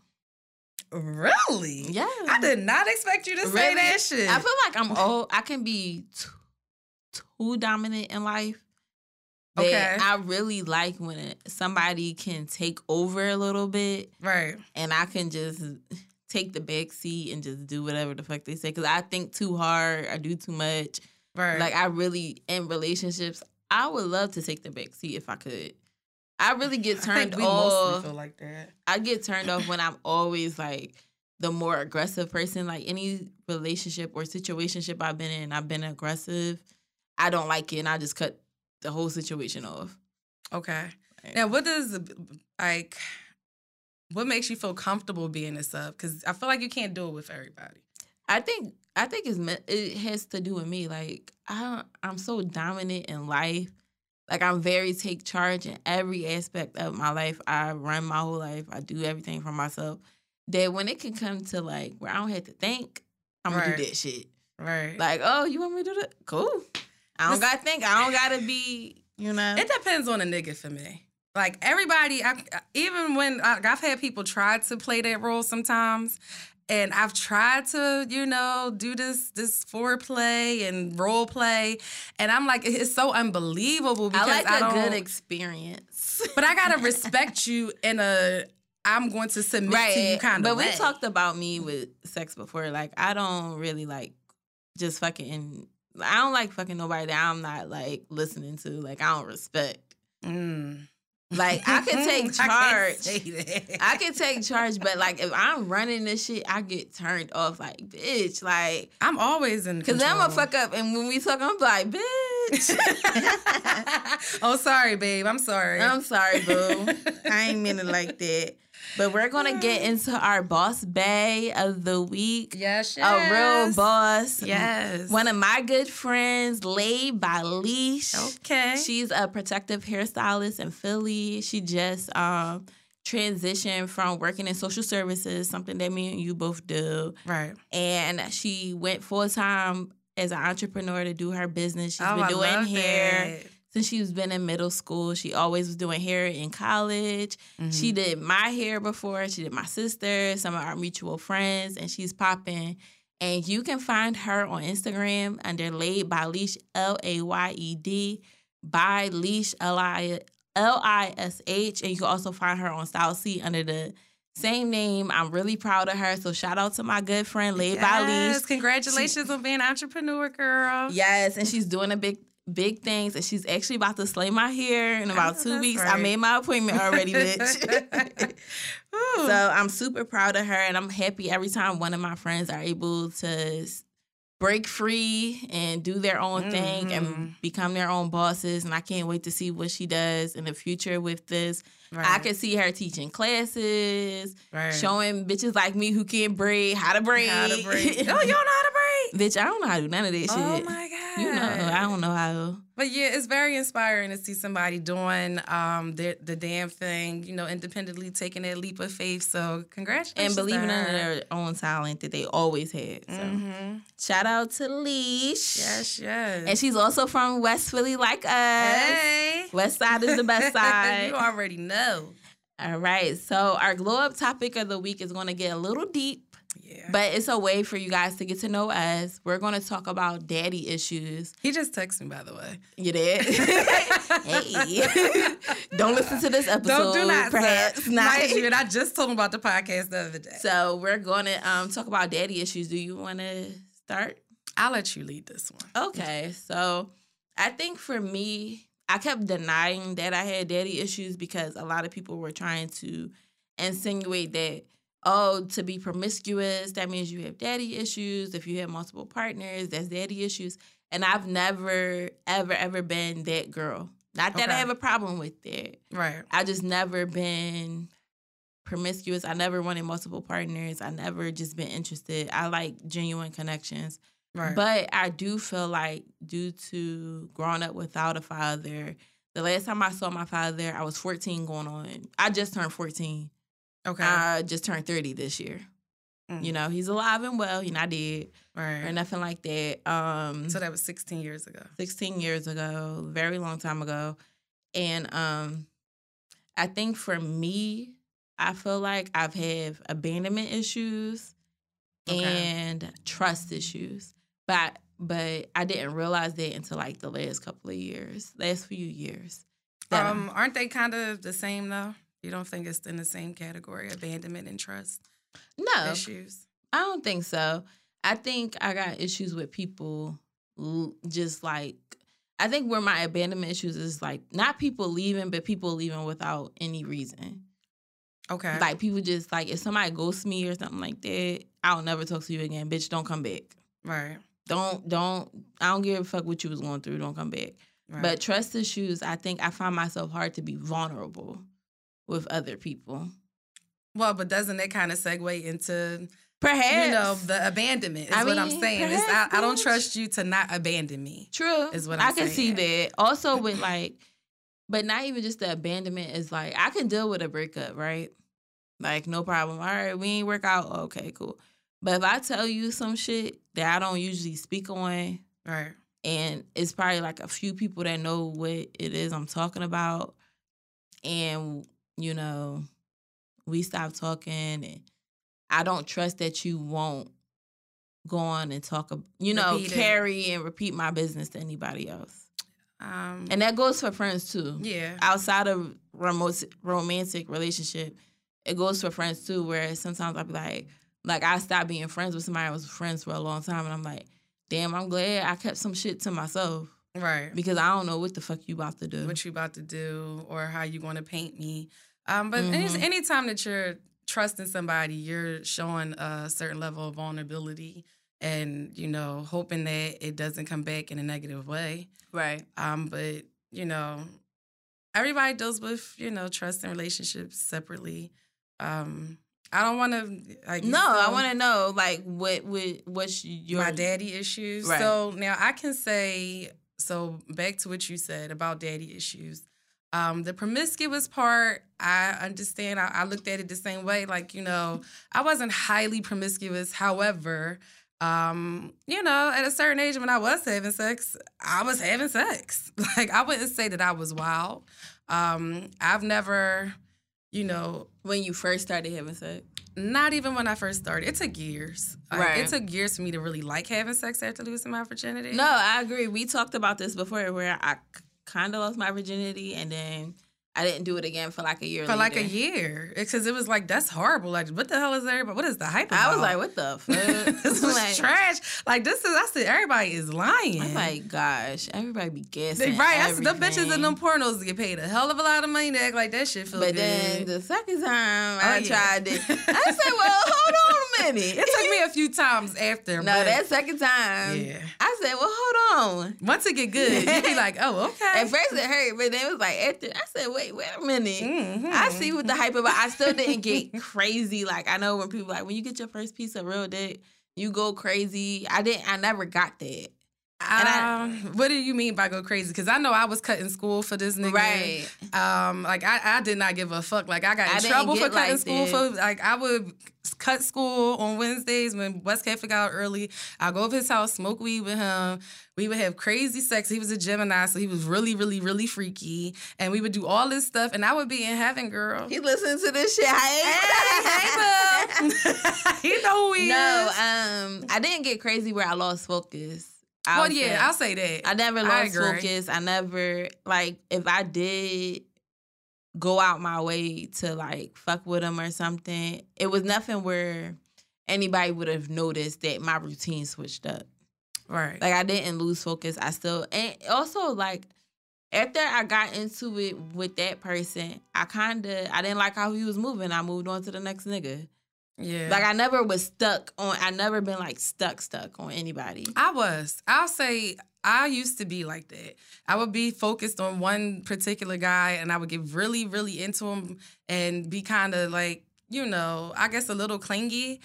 Really? Yeah. I did not expect you to really? say that shit. I feel like I'm old. I can be too, too dominant in life. okay. I really like when somebody can take over a little bit. Right. And I can just take the back seat and just do whatever the fuck they say. Cause I think too hard, I do too much. Right. Like I really in relationships, I would love to take the back seat if I could. I really get turned I off. feel like that. I get turned off when I'm always like the more aggressive person. Like any relationship or situationship I've been in, I've been aggressive. I don't like it, and I just cut the whole situation off. Okay. Right. Now, what does like what makes you feel comfortable being a sub? Because I feel like you can't do it with everybody. I think I think it's it has to do with me. Like I I'm so dominant in life. Like I'm very take charge in every aspect of my life. I run my whole life. I do everything for myself. That when it can come to like where I don't have to think, I'm gonna do that shit. Right. Like, oh, you want me to do that? Cool. I don't gotta think. I don't gotta be, you know. It depends on a nigga for me. Like everybody, I, even when I, I've had people try to play that role sometimes, and I've tried to, you know, do this this foreplay and role play, and I'm like, it's so unbelievable because I like I a good experience. but I gotta respect you in a I'm going to submit right. to you kind of. But we talked about me with sex before. Like I don't really like just fucking. I don't like fucking nobody that I'm not like listening to. Like I don't respect. Mm. Like I can take charge. I, I can take charge, but like if I'm running this shit, I get turned off. Like bitch, like I'm always in because I'm a fuck up, and when we talk, I'm like bitch. oh, sorry, babe. I'm sorry. I'm sorry, boo. I ain't mean it like that. But we're gonna get into our boss bay of the week. Yes, yes. A real boss. Yes. One of my good friends, Layed by Lish. Okay. She's a protective hairstylist in Philly. She just um transitioned from working in social services, something that me and you both do. Right. And she went full time as an entrepreneur to do her business. She's oh, been doing hair. That since she's been in middle school. She always was doing hair in college. Mm-hmm. She did my hair before. She did my sister, some of our mutual friends, and she's popping. And you can find her on Instagram under Layed by Lish, L A Y E D, by Lish, L I S H. And you can also find her on StyleSeat under the same name. I'm really proud of her. So shout out to my good friend Laid yes, by Leash. Congratulations she, on being an entrepreneur, girl. Yes, and she's doing a big big things and she's actually about to slay my hair in about two weeks. Right. I made my appointment already, bitch. so I'm super proud of her and I'm happy every time one of my friends are able to break free and do their own mm-hmm. thing and mm-hmm. become their own bosses. And I can't wait to see what she does in the future with this. Right. I could see her teaching classes, right. showing bitches like me who can't braid how to braid. How to braid. oh, you don't know how to braid? Bitch, I don't know how to do none of that oh shit. Oh my god. You know, I don't know how. But yeah, it's very inspiring to see somebody doing um, the, the damn thing, you know, independently taking that leap of faith. So congratulations. And believing in their own talent that they always had. So mm-hmm. shout out to Lish. Yes, yes. And she's also from West Philly like us. Hey. West side is the best side. you already know. All right. So our glow up topic of the week is going to get a little deep. Yeah. But it's a way for you guys to get to know us. We're going to talk about daddy issues. He just texted me, by the way. You did? hey. Don't listen to this episode. Don't do not. Perhaps sir. not. you, and I just told him about the podcast the other day. So we're going to um, talk about daddy issues. Do you want to start? I'll let you lead this one. Okay. So I think for me, I kept denying that I had daddy issues because a lot of people were trying to insinuate that oh, to be promiscuous, that means you have daddy issues. If you have multiple partners, that's daddy issues. And I've never, ever, ever been that girl. Not that okay. I have a problem with it. Right. I just never been promiscuous. I never wanted multiple partners. I never just been interested. I like genuine connections. Right. But I do feel like due to growing up without a father, the last time I saw my father, I was 14 going on. I just turned 14. Okay. I just turned 30 this year. Mm. You know, he's alive and well. You know, I did. Right. Or nothing like that. Um So that was 16 years ago. 16 years ago, very long time ago. And um I think for me, I feel like I've had abandonment issues okay. and trust issues. But but I didn't realize that until like the last couple of years, last few years. Um, aren't they kind of the same though? You don't think it's in the same category, abandonment and trust? No. Issues? I don't think so. I think I got issues with people just like I think where my abandonment issues is like not people leaving, but people leaving without any reason. Okay. Like people just like if somebody ghosts me or something like that, I'll never talk to you again. Bitch, don't come back. Right. Don't don't I don't give a fuck what you was going through. Don't come back. Right. But trust issues, I think I find myself hard to be vulnerable with other people. Well, but doesn't that kind of segue into perhaps you know the abandonment? Is I what I'm saying. I, I, don't trust you to not abandon me. True, is what I'm I can saying. see that. Also, with like, but not even just the abandonment is like I can deal with a breakup, right? Like no problem. All right, we ain't work out. Okay, cool. But if I tell you some shit that I don't usually speak on, right, and it's probably like a few people that know what it is I'm talking about, and you know, we stop talking and I don't trust that you won't go on and talk, you know, repeat carry it. and repeat my business to anybody else. Um, and that goes for friends too. Yeah. Outside of remote romantic relationship, it goes for friends too. Where sometimes I'll be like, like I stopped being friends with somebody I was friends for a long time, and I'm like, damn, I'm glad I kept some shit to myself. Right. Because I don't know what the fuck you about to do. What you about to do or how you going to paint me. Um, but mm-hmm. any anytime that you're trusting somebody, you're showing a certain level of vulnerability and, you know, hoping that it doesn't come back in a negative way. Right. Um, but, you know, everybody deals with, you know, trust and relationships separately. Um, I don't want to. Like, no, I want to know like what what what's your my daddy issues. Right. So now I can say so back to what you said about daddy issues. Um, the promiscuous part, I understand. I, I, looked at it the same way. Like, you know, I wasn't highly promiscuous. However, um, you know, at a certain age when I was having sex, I was having sex. Like, I wouldn't say that I was wild. Um, I've never, you know. When you first started having sex? Not even when I first started. It took years. Right. it took years for me to really like having sex after losing my virginity. No, I agree. We talked about this before where I kind of lost my virginity and then I didn't do it again for like a year. For later. like a year, because it was like that's horrible. Like, what the hell is everybody? What is the hype? About? I was like, what the fuck? this was like, trash. Like this is. I said everybody is lying. I'm like, gosh, everybody be guessing. right. I said the bitches in them pornos get paid a hell of a lot of money to act like that shit feel but good. But then the second time oh, I yeah. tried it, I said, well, hold on it took me a few times after. No, that second time, yeah. I said, well, hold on. Once it get good, you be like, oh, okay. At first it hurt, but then it was like after. I said, wait, wait a minute. Mm-hmm. I see what the hype about. I still didn't get crazy. Like I know when people like when you get your first piece of real dick, you go crazy. I didn't. I never got that. Um, what do you mean by go crazy? Because I know I was cutting school for this nigga. Right. Um, like I, I did not give a fuck. Like I got in I trouble for cutting like school for like I would cut school on Wednesdays when West Catholic out early. I go to his house, smoke weed with him. We would have crazy sex. He was a Gemini, so he was really, really, really freaky. And we would do all this stuff, and I would be in heaven, girl. He listens to this shit. Hey, hey, hey, you know who he no, is. No, um, I didn't get crazy where I lost focus. I'll well, yeah, say. I'll say that. I never lost I focus. I never like if I did go out my way to like fuck with him or something. It was nothing where anybody would have noticed that my routine switched up. Right. Like I didn't lose focus. I still and also like after I got into it with that person, I kind of I didn't like how he was moving. I moved on to the next nigga. Yeah. Like I never was stuck on I never been like stuck stuck on anybody. I was. I'll say I used to be like that. I would be focused on one particular guy and I would get really really into him and be kind of like, you know, I guess a little clingy.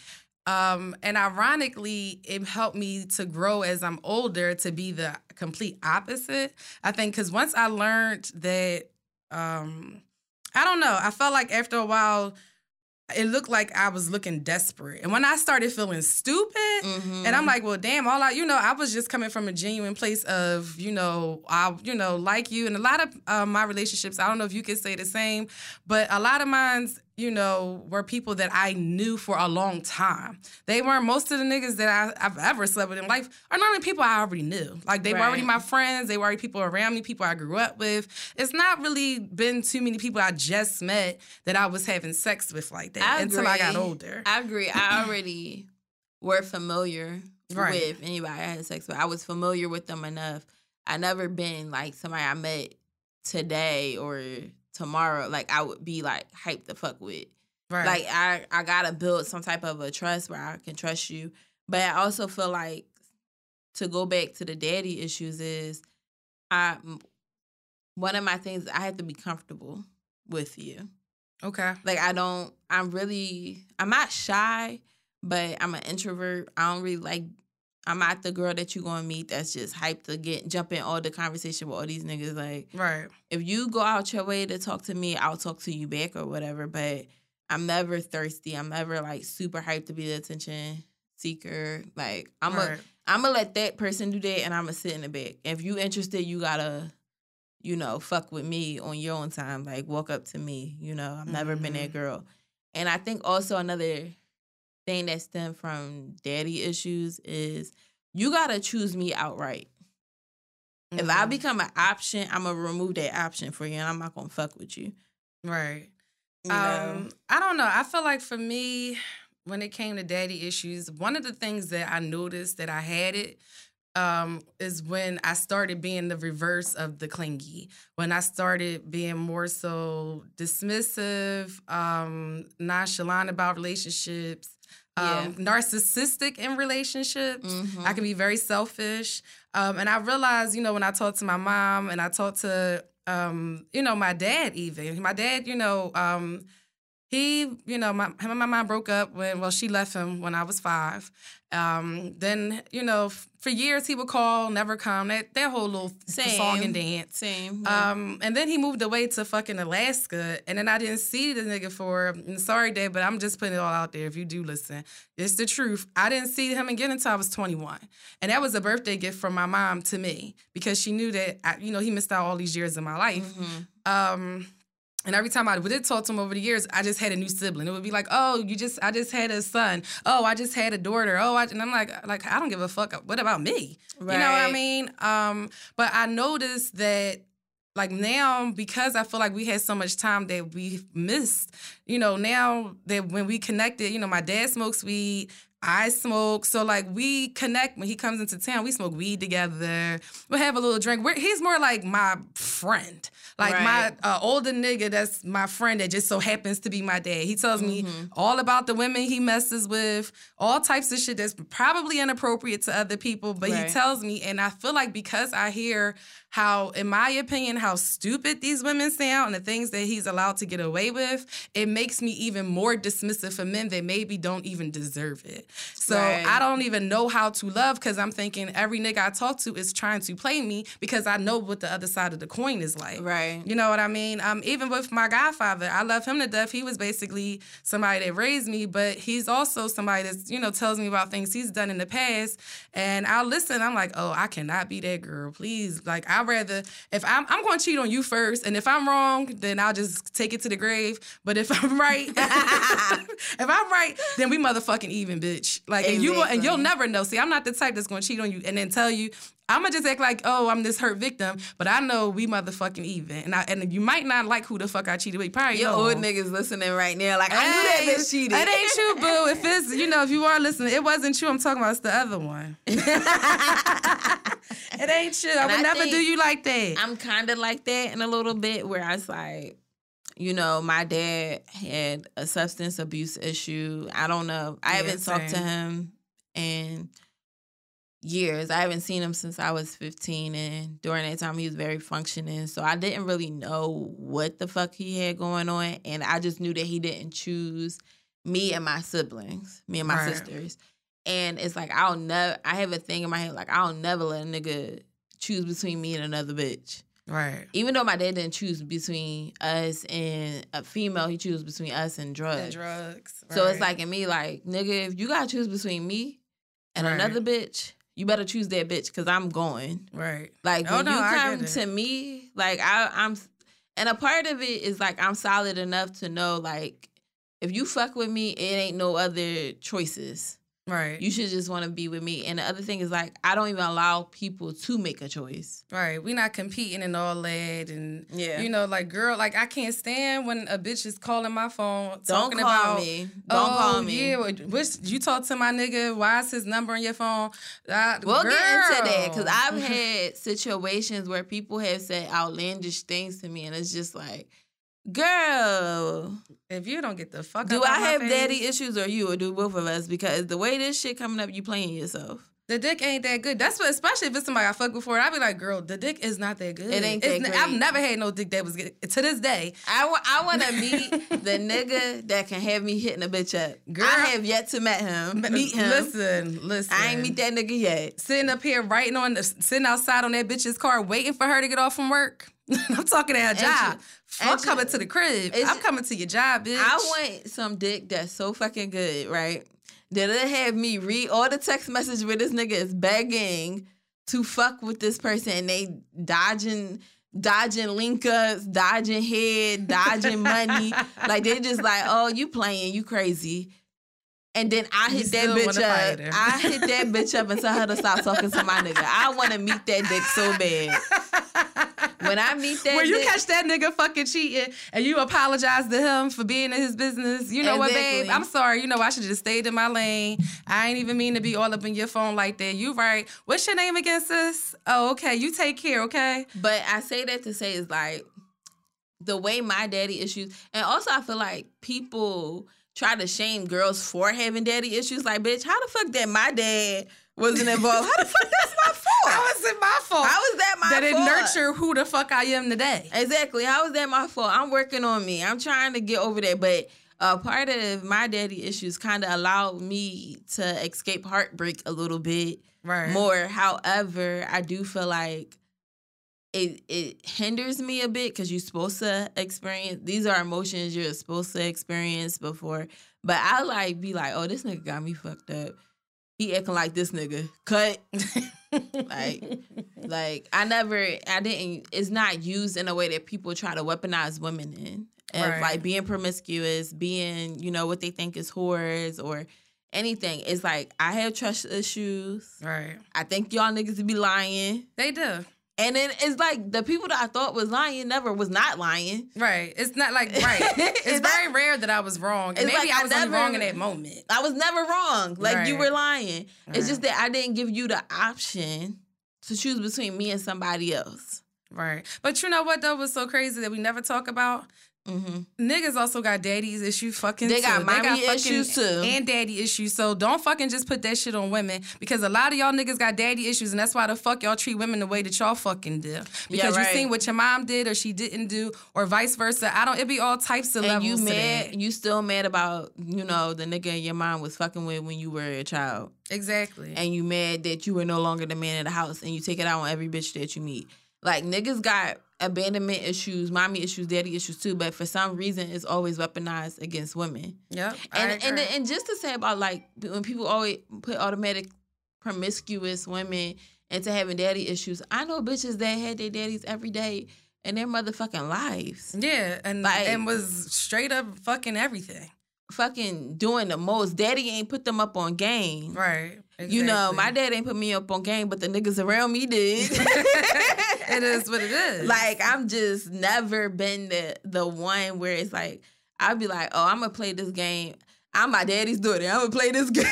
Um, and ironically, it helped me to grow as I'm older to be the complete opposite. I think because once I learned that, um, I don't know, I felt like after a while, it looked like I was looking desperate. And when I started feeling stupid, mm-hmm. and I'm mm-hmm. like, well, damn, all I, you know, I was just coming from a genuine place of, you know, I, you know, like you. And a lot of uh, my relationships, I don't know if you could say the same, but a lot of mine's you know, were people that I knew for a long time. They weren't most of the niggas that I, have ever slept with in life are not normally people I already knew. Like they right. were already my friends, they were already people around me, people I grew up with. It's not really been too many people I just met that I was having sex with like that I until I got older. I agree. I already were familiar right. with anybody I had sex with. I was familiar with them enough. I never been like somebody I met today or tomorrow, like I would be like hyped the fuck with. Right. Like I I gotta build some type of a trust where I can trust you. But I also feel like to go back to the daddy issues is I one of my things I have to be comfortable with you. Okay. Like I don't I'm really I'm not shy, but I'm an introvert. I don't really like I'm not the girl that you gonna meet that's just hyped to get jump in all the conversation with all these niggas. Like, right. If you go out your way to talk to me, I'll talk to you back or whatever. But I'm never thirsty. I'm never like super hyped to be the attention seeker. Like I'm right. a I'm gonna let that person do that, and I'm gonna sit in the back. If you interested, you gotta, you know, fuck with me on your own time. Like walk up to me. You know, I've never mm-hmm. been that mm-hmm. girl. And I think also another thing that stem from daddy issues is you gotta choose me outright. Mm-hmm. If I mm-hmm. become an option, I'm gonna remove that option for you, and I'm not gonna fuck with you. Right. You um, I don't know. I feel like for me, when it came to daddy issues, one of the things that I noticed that I had it um, is when I started being the reverse of the clingy. When I started being more so dismissive, um, nonchalant about relationships, um, narcissistic in relationships. Mm-hmm. I can be very selfish. Um, and I realized, you know, when I talked to my mom and I talked to, um, you know, my dad even. My dad, you know, um, he, you know, my him and my mom broke up when well, she left him when I was five. Um, then, you know, f- for years he would call, never come. That that whole little Same. song and dance. Same. Yeah. Um, and then he moved away to fucking Alaska, and then I didn't see the nigga for. And sorry, Dad, but I'm just putting it all out there. If you do listen, it's the truth. I didn't see him again until I was 21, and that was a birthday gift from my mom to me because she knew that I, you know he missed out all these years of my life. Mm-hmm. Um, and every time I did talk to him over the years, I just had a new sibling. It would be like, "Oh, you just, I just had a son. Oh, I just had a daughter. Oh, I, and I'm like, like I don't give a fuck. What about me? Right. You know what I mean? Um, but I noticed that like now because I feel like we had so much time that we missed. You know, now that when we connected, you know, my dad smokes weed. I smoke. So like we connect when he comes into town. We smoke weed together. We'll have a little drink. We're, he's more like my friend, like right. my uh, older nigga. That's my friend that just so happens to be my dad. He tells mm-hmm. me all about the women he messes with, all types of shit that's probably inappropriate to other people. But right. he tells me, and I feel like because I hear how, in my opinion, how stupid these women sound and the things that he's allowed to get away with, it makes me even more dismissive for men that maybe don't even deserve it. So right. I don't even know how to love because I'm thinking every nigga I talk to is trying to play me because I know what the other side of the coin is like. Right. You know what I mean? Um, even with my godfather, I love him to death. He was basically somebody that raised me, but he's also somebody that's, you know, tells me about things he's done in the past. And I'll listen. I'm like, oh, I cannot be that girl. Please. Like, I'd rather, if I'm, I'm going to cheat on you first. And if I'm wrong, then I'll just take it to the grave. But if I'm right, if I'm right, then we motherfucking even, bitch. Like, exactly. and you and you'll never know. See, I'm not the type that's going to cheat on you and then tell you, I'm gonna just act like, oh, I'm this hurt victim, but I know we motherfucking even, and I and you might not like who the fuck I cheated with. Probably your old niggas listening right now, like I knew that bitch cheated. It ain't true, boo. If it's you know, if you are listening, it wasn't true. I'm talking about it's the other one. it ain't true. I would I never do you like that. I'm kind of like that in a little bit, where I was like, you know, my dad had a substance abuse issue. I don't know. I yeah, haven't same. talked to him and years. I haven't seen him since I was 15 and during that time he was very functioning. So I didn't really know what the fuck he had going on and I just knew that he didn't choose me and my siblings, me and my right. sisters. And it's like I'll never I have a thing in my head like I'll never let a nigga choose between me and another bitch. Right. Even though my dad didn't choose between us and a female, he chose between us and drugs. And drugs. Right. So it's like in me, like, nigga, if you gotta choose between me and right. another bitch, you better choose that bitch because I'm going. Right. Like oh, when no, you come to me, like I, I'm, and a part of it is like I'm solid enough to know like if you fuck with me, it ain't no other choices. Right. You should just want to be with me. And the other thing is like I don't even allow people to make a choice. Right. We're not competing and all that and yeah. you know, like girl, like I can't stand when a bitch is calling my phone don't talking about me. Don't oh, call me. Yeah, which you talk to my nigga, why is his number on your phone? Uh, we'll girl. get into that because I've had situations where people have said outlandish things to me and it's just like Girl, if you don't get the fuck, do I have face, daddy issues or you or do both of us? Because the way this shit coming up, you playing yourself. The dick ain't that good. That's what, especially if it's somebody I fucked before. I'd be like, girl, the dick is not that good. It ain't that great. I've never had no dick that was good. To this day, I, w- I want to meet the nigga that can have me hitting a bitch up. Girl, I have yet to met him. Meet him. Listen, listen. I ain't meet that nigga yet. Sitting up here writing on, the, sitting outside on that bitch's car, waiting for her to get off from work. I'm talking to her job. I'm coming to the crib. I'm coming to your job, bitch. I want some dick that's so fucking good, right? That it have me read all the text message where this nigga is begging to fuck with this person and they dodging dodging link ups, dodging head, dodging money. like they just like, oh, you playing, you crazy. And then I hit that bitch up. I hit that bitch up and tell her to stop talking to my nigga. I want to meet that dick so bad. When I meet that, when you dick, catch that nigga fucking cheating and you apologize to him for being in his business, you know exactly. what, babe? I'm sorry. You know I should just stayed in my lane. I ain't even mean to be all up in your phone like that. You right? What's your name again, sis? Oh, okay. You take care, okay? But I say that to say is like the way my daddy issues, and also I feel like people try to shame girls for having daddy issues. Like, bitch, how the fuck that my dad wasn't involved? How the fuck that's my fault? How is it my fault? How is that my that fault? That it nurture who the fuck I am today. Exactly. How is that my fault? I'm working on me. I'm trying to get over that. But uh, part of my daddy issues kind of allowed me to escape heartbreak a little bit right. more. However, I do feel like it it hinders me a bit because you're supposed to experience these are emotions you're supposed to experience before. But I like be like, oh, this nigga got me fucked up. He acting like this nigga. Cut. like, like I never, I didn't. It's not used in a way that people try to weaponize women in, of right. like being promiscuous, being you know what they think is whores or anything. It's like I have trust issues. Right. I think y'all niggas be lying. They do. And then it's like the people that I thought was lying never was not lying. Right. It's not like right. It's very rare that I was wrong. Maybe like I was I never, wrong in that moment. I was never wrong. Like right. you were lying. Right. It's just that I didn't give you the option to choose between me and somebody else. Right. But you know what though was so crazy that we never talk about? Mm-hmm. Niggas also got daddy's issues fucking They got too. mommy they got issues too. And daddy issues. So don't fucking just put that shit on women because a lot of y'all niggas got daddy issues and that's why the fuck y'all treat women the way that y'all fucking do. Because Yeah, right. you seen what your mom did or she didn't do or vice versa. I don't it be all types of And levels. you mad? You still mad about you know the nigga your mom was fucking with when you were a child, Exactly. and you mad that you were no longer the man of the house, and you take it out on every bitch that you meet. Like niggas got abandonment issues, mommy issues, daddy issues too, but for some reason it's always weaponized against women. Yeah. And and and just to say about like when people always put automatic promiscuous women into having daddy issues, I know bitches that had their daddies every day in their motherfucking lives. yeah, and like- and was straight up fucking everything. Fucking doing the most. Daddy ain't put them up on game. Right. You know, my dad ain't put me up on game, but the niggas around me did. it is what it is. like I'm just never been the the one where it's like I'd be like, oh, I'm gonna play this game. I'm my daddy's daughter. I'm gonna play this game.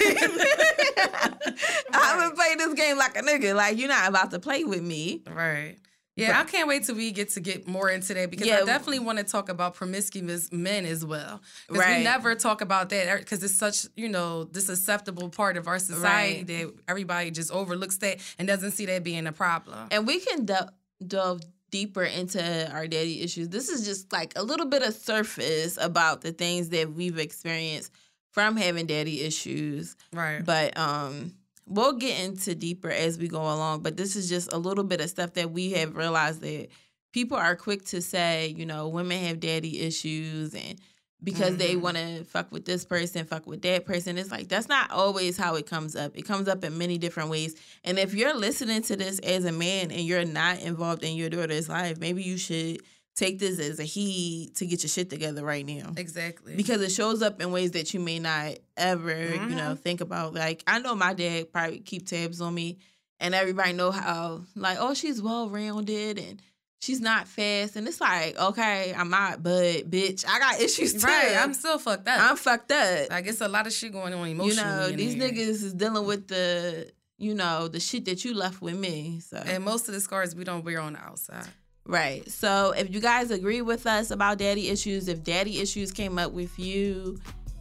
I'm gonna play this game like a nigga. Like you're not about to play with me. Right. Yeah, I can't wait till we get to get more into that because Yeah. I definitely want to talk about promiscuous men as well. Because Right. we never talk about that because it's such, you know, this acceptable part of our society Right. that everybody just overlooks that and doesn't see that being a problem. And we can de- delve deeper into our daddy issues. This is just like a little bit of surface about the things that we've experienced from having daddy issues. Right. But um we'll get into deeper as we go along. But this is just a little bit of stuff that we have realized that people are quick to say, you know, women have daddy issues and because they Mhm. want to fuck with this person, fuck with that person. It's like that's not always how it comes up. It comes up in many different ways. And if you're listening to this as a man and you're not involved in your daughter's life, maybe you should take this as a he to get your shit together right now exactly. because it shows up in ways that you may not ever you Mm-hmm. know think about like i know my dad probably keep tabs on me and everybody know how like oh she's well rounded and she's not fast and it's like okay i'm not but bitch i got issues too right. I'm still fucked up. i'm fucked up I guess a lot of shit going on emotionally. you know these here. niggas is dealing with the you know the shit that you left with me so And most of the scars we don't wear on the outside. Right. So if you guys agree with us about daddy issues, if daddy issues came up with you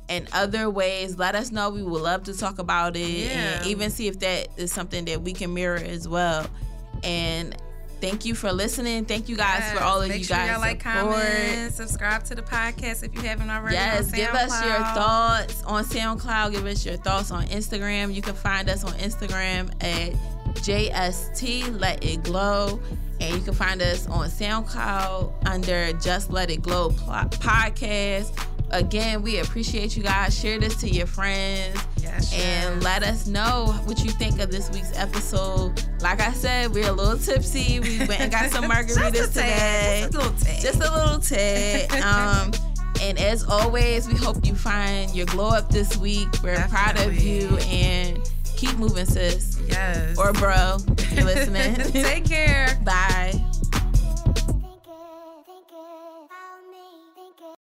in other ways, let us know. We would love to talk about it Yeah. and even see if that is something that we can mirror as well. And thank you for listening. Thank you guys for all of Make you sure guys. y'all like, support. comment, subscribe to the podcast if you haven't already. Yes, give us your thoughts on SoundCloud. Give us your thoughts on Instagram. You can find us on Instagram at JST Let It Glow. And you can find us on SoundCloud under Just Let It Glow podcast. Again, we appreciate you guys. Share this to your friends Yes, and yes. let us know what you think of this week's episode. Like I said, we're a little tipsy. We went and got some margaritas Just today tad, Just a little tad. just a little tad. Um, and as always, we hope you find your glow up this week. We're proud of you and keep moving, sis yes. or bro. If you're listening. Take care. Bye.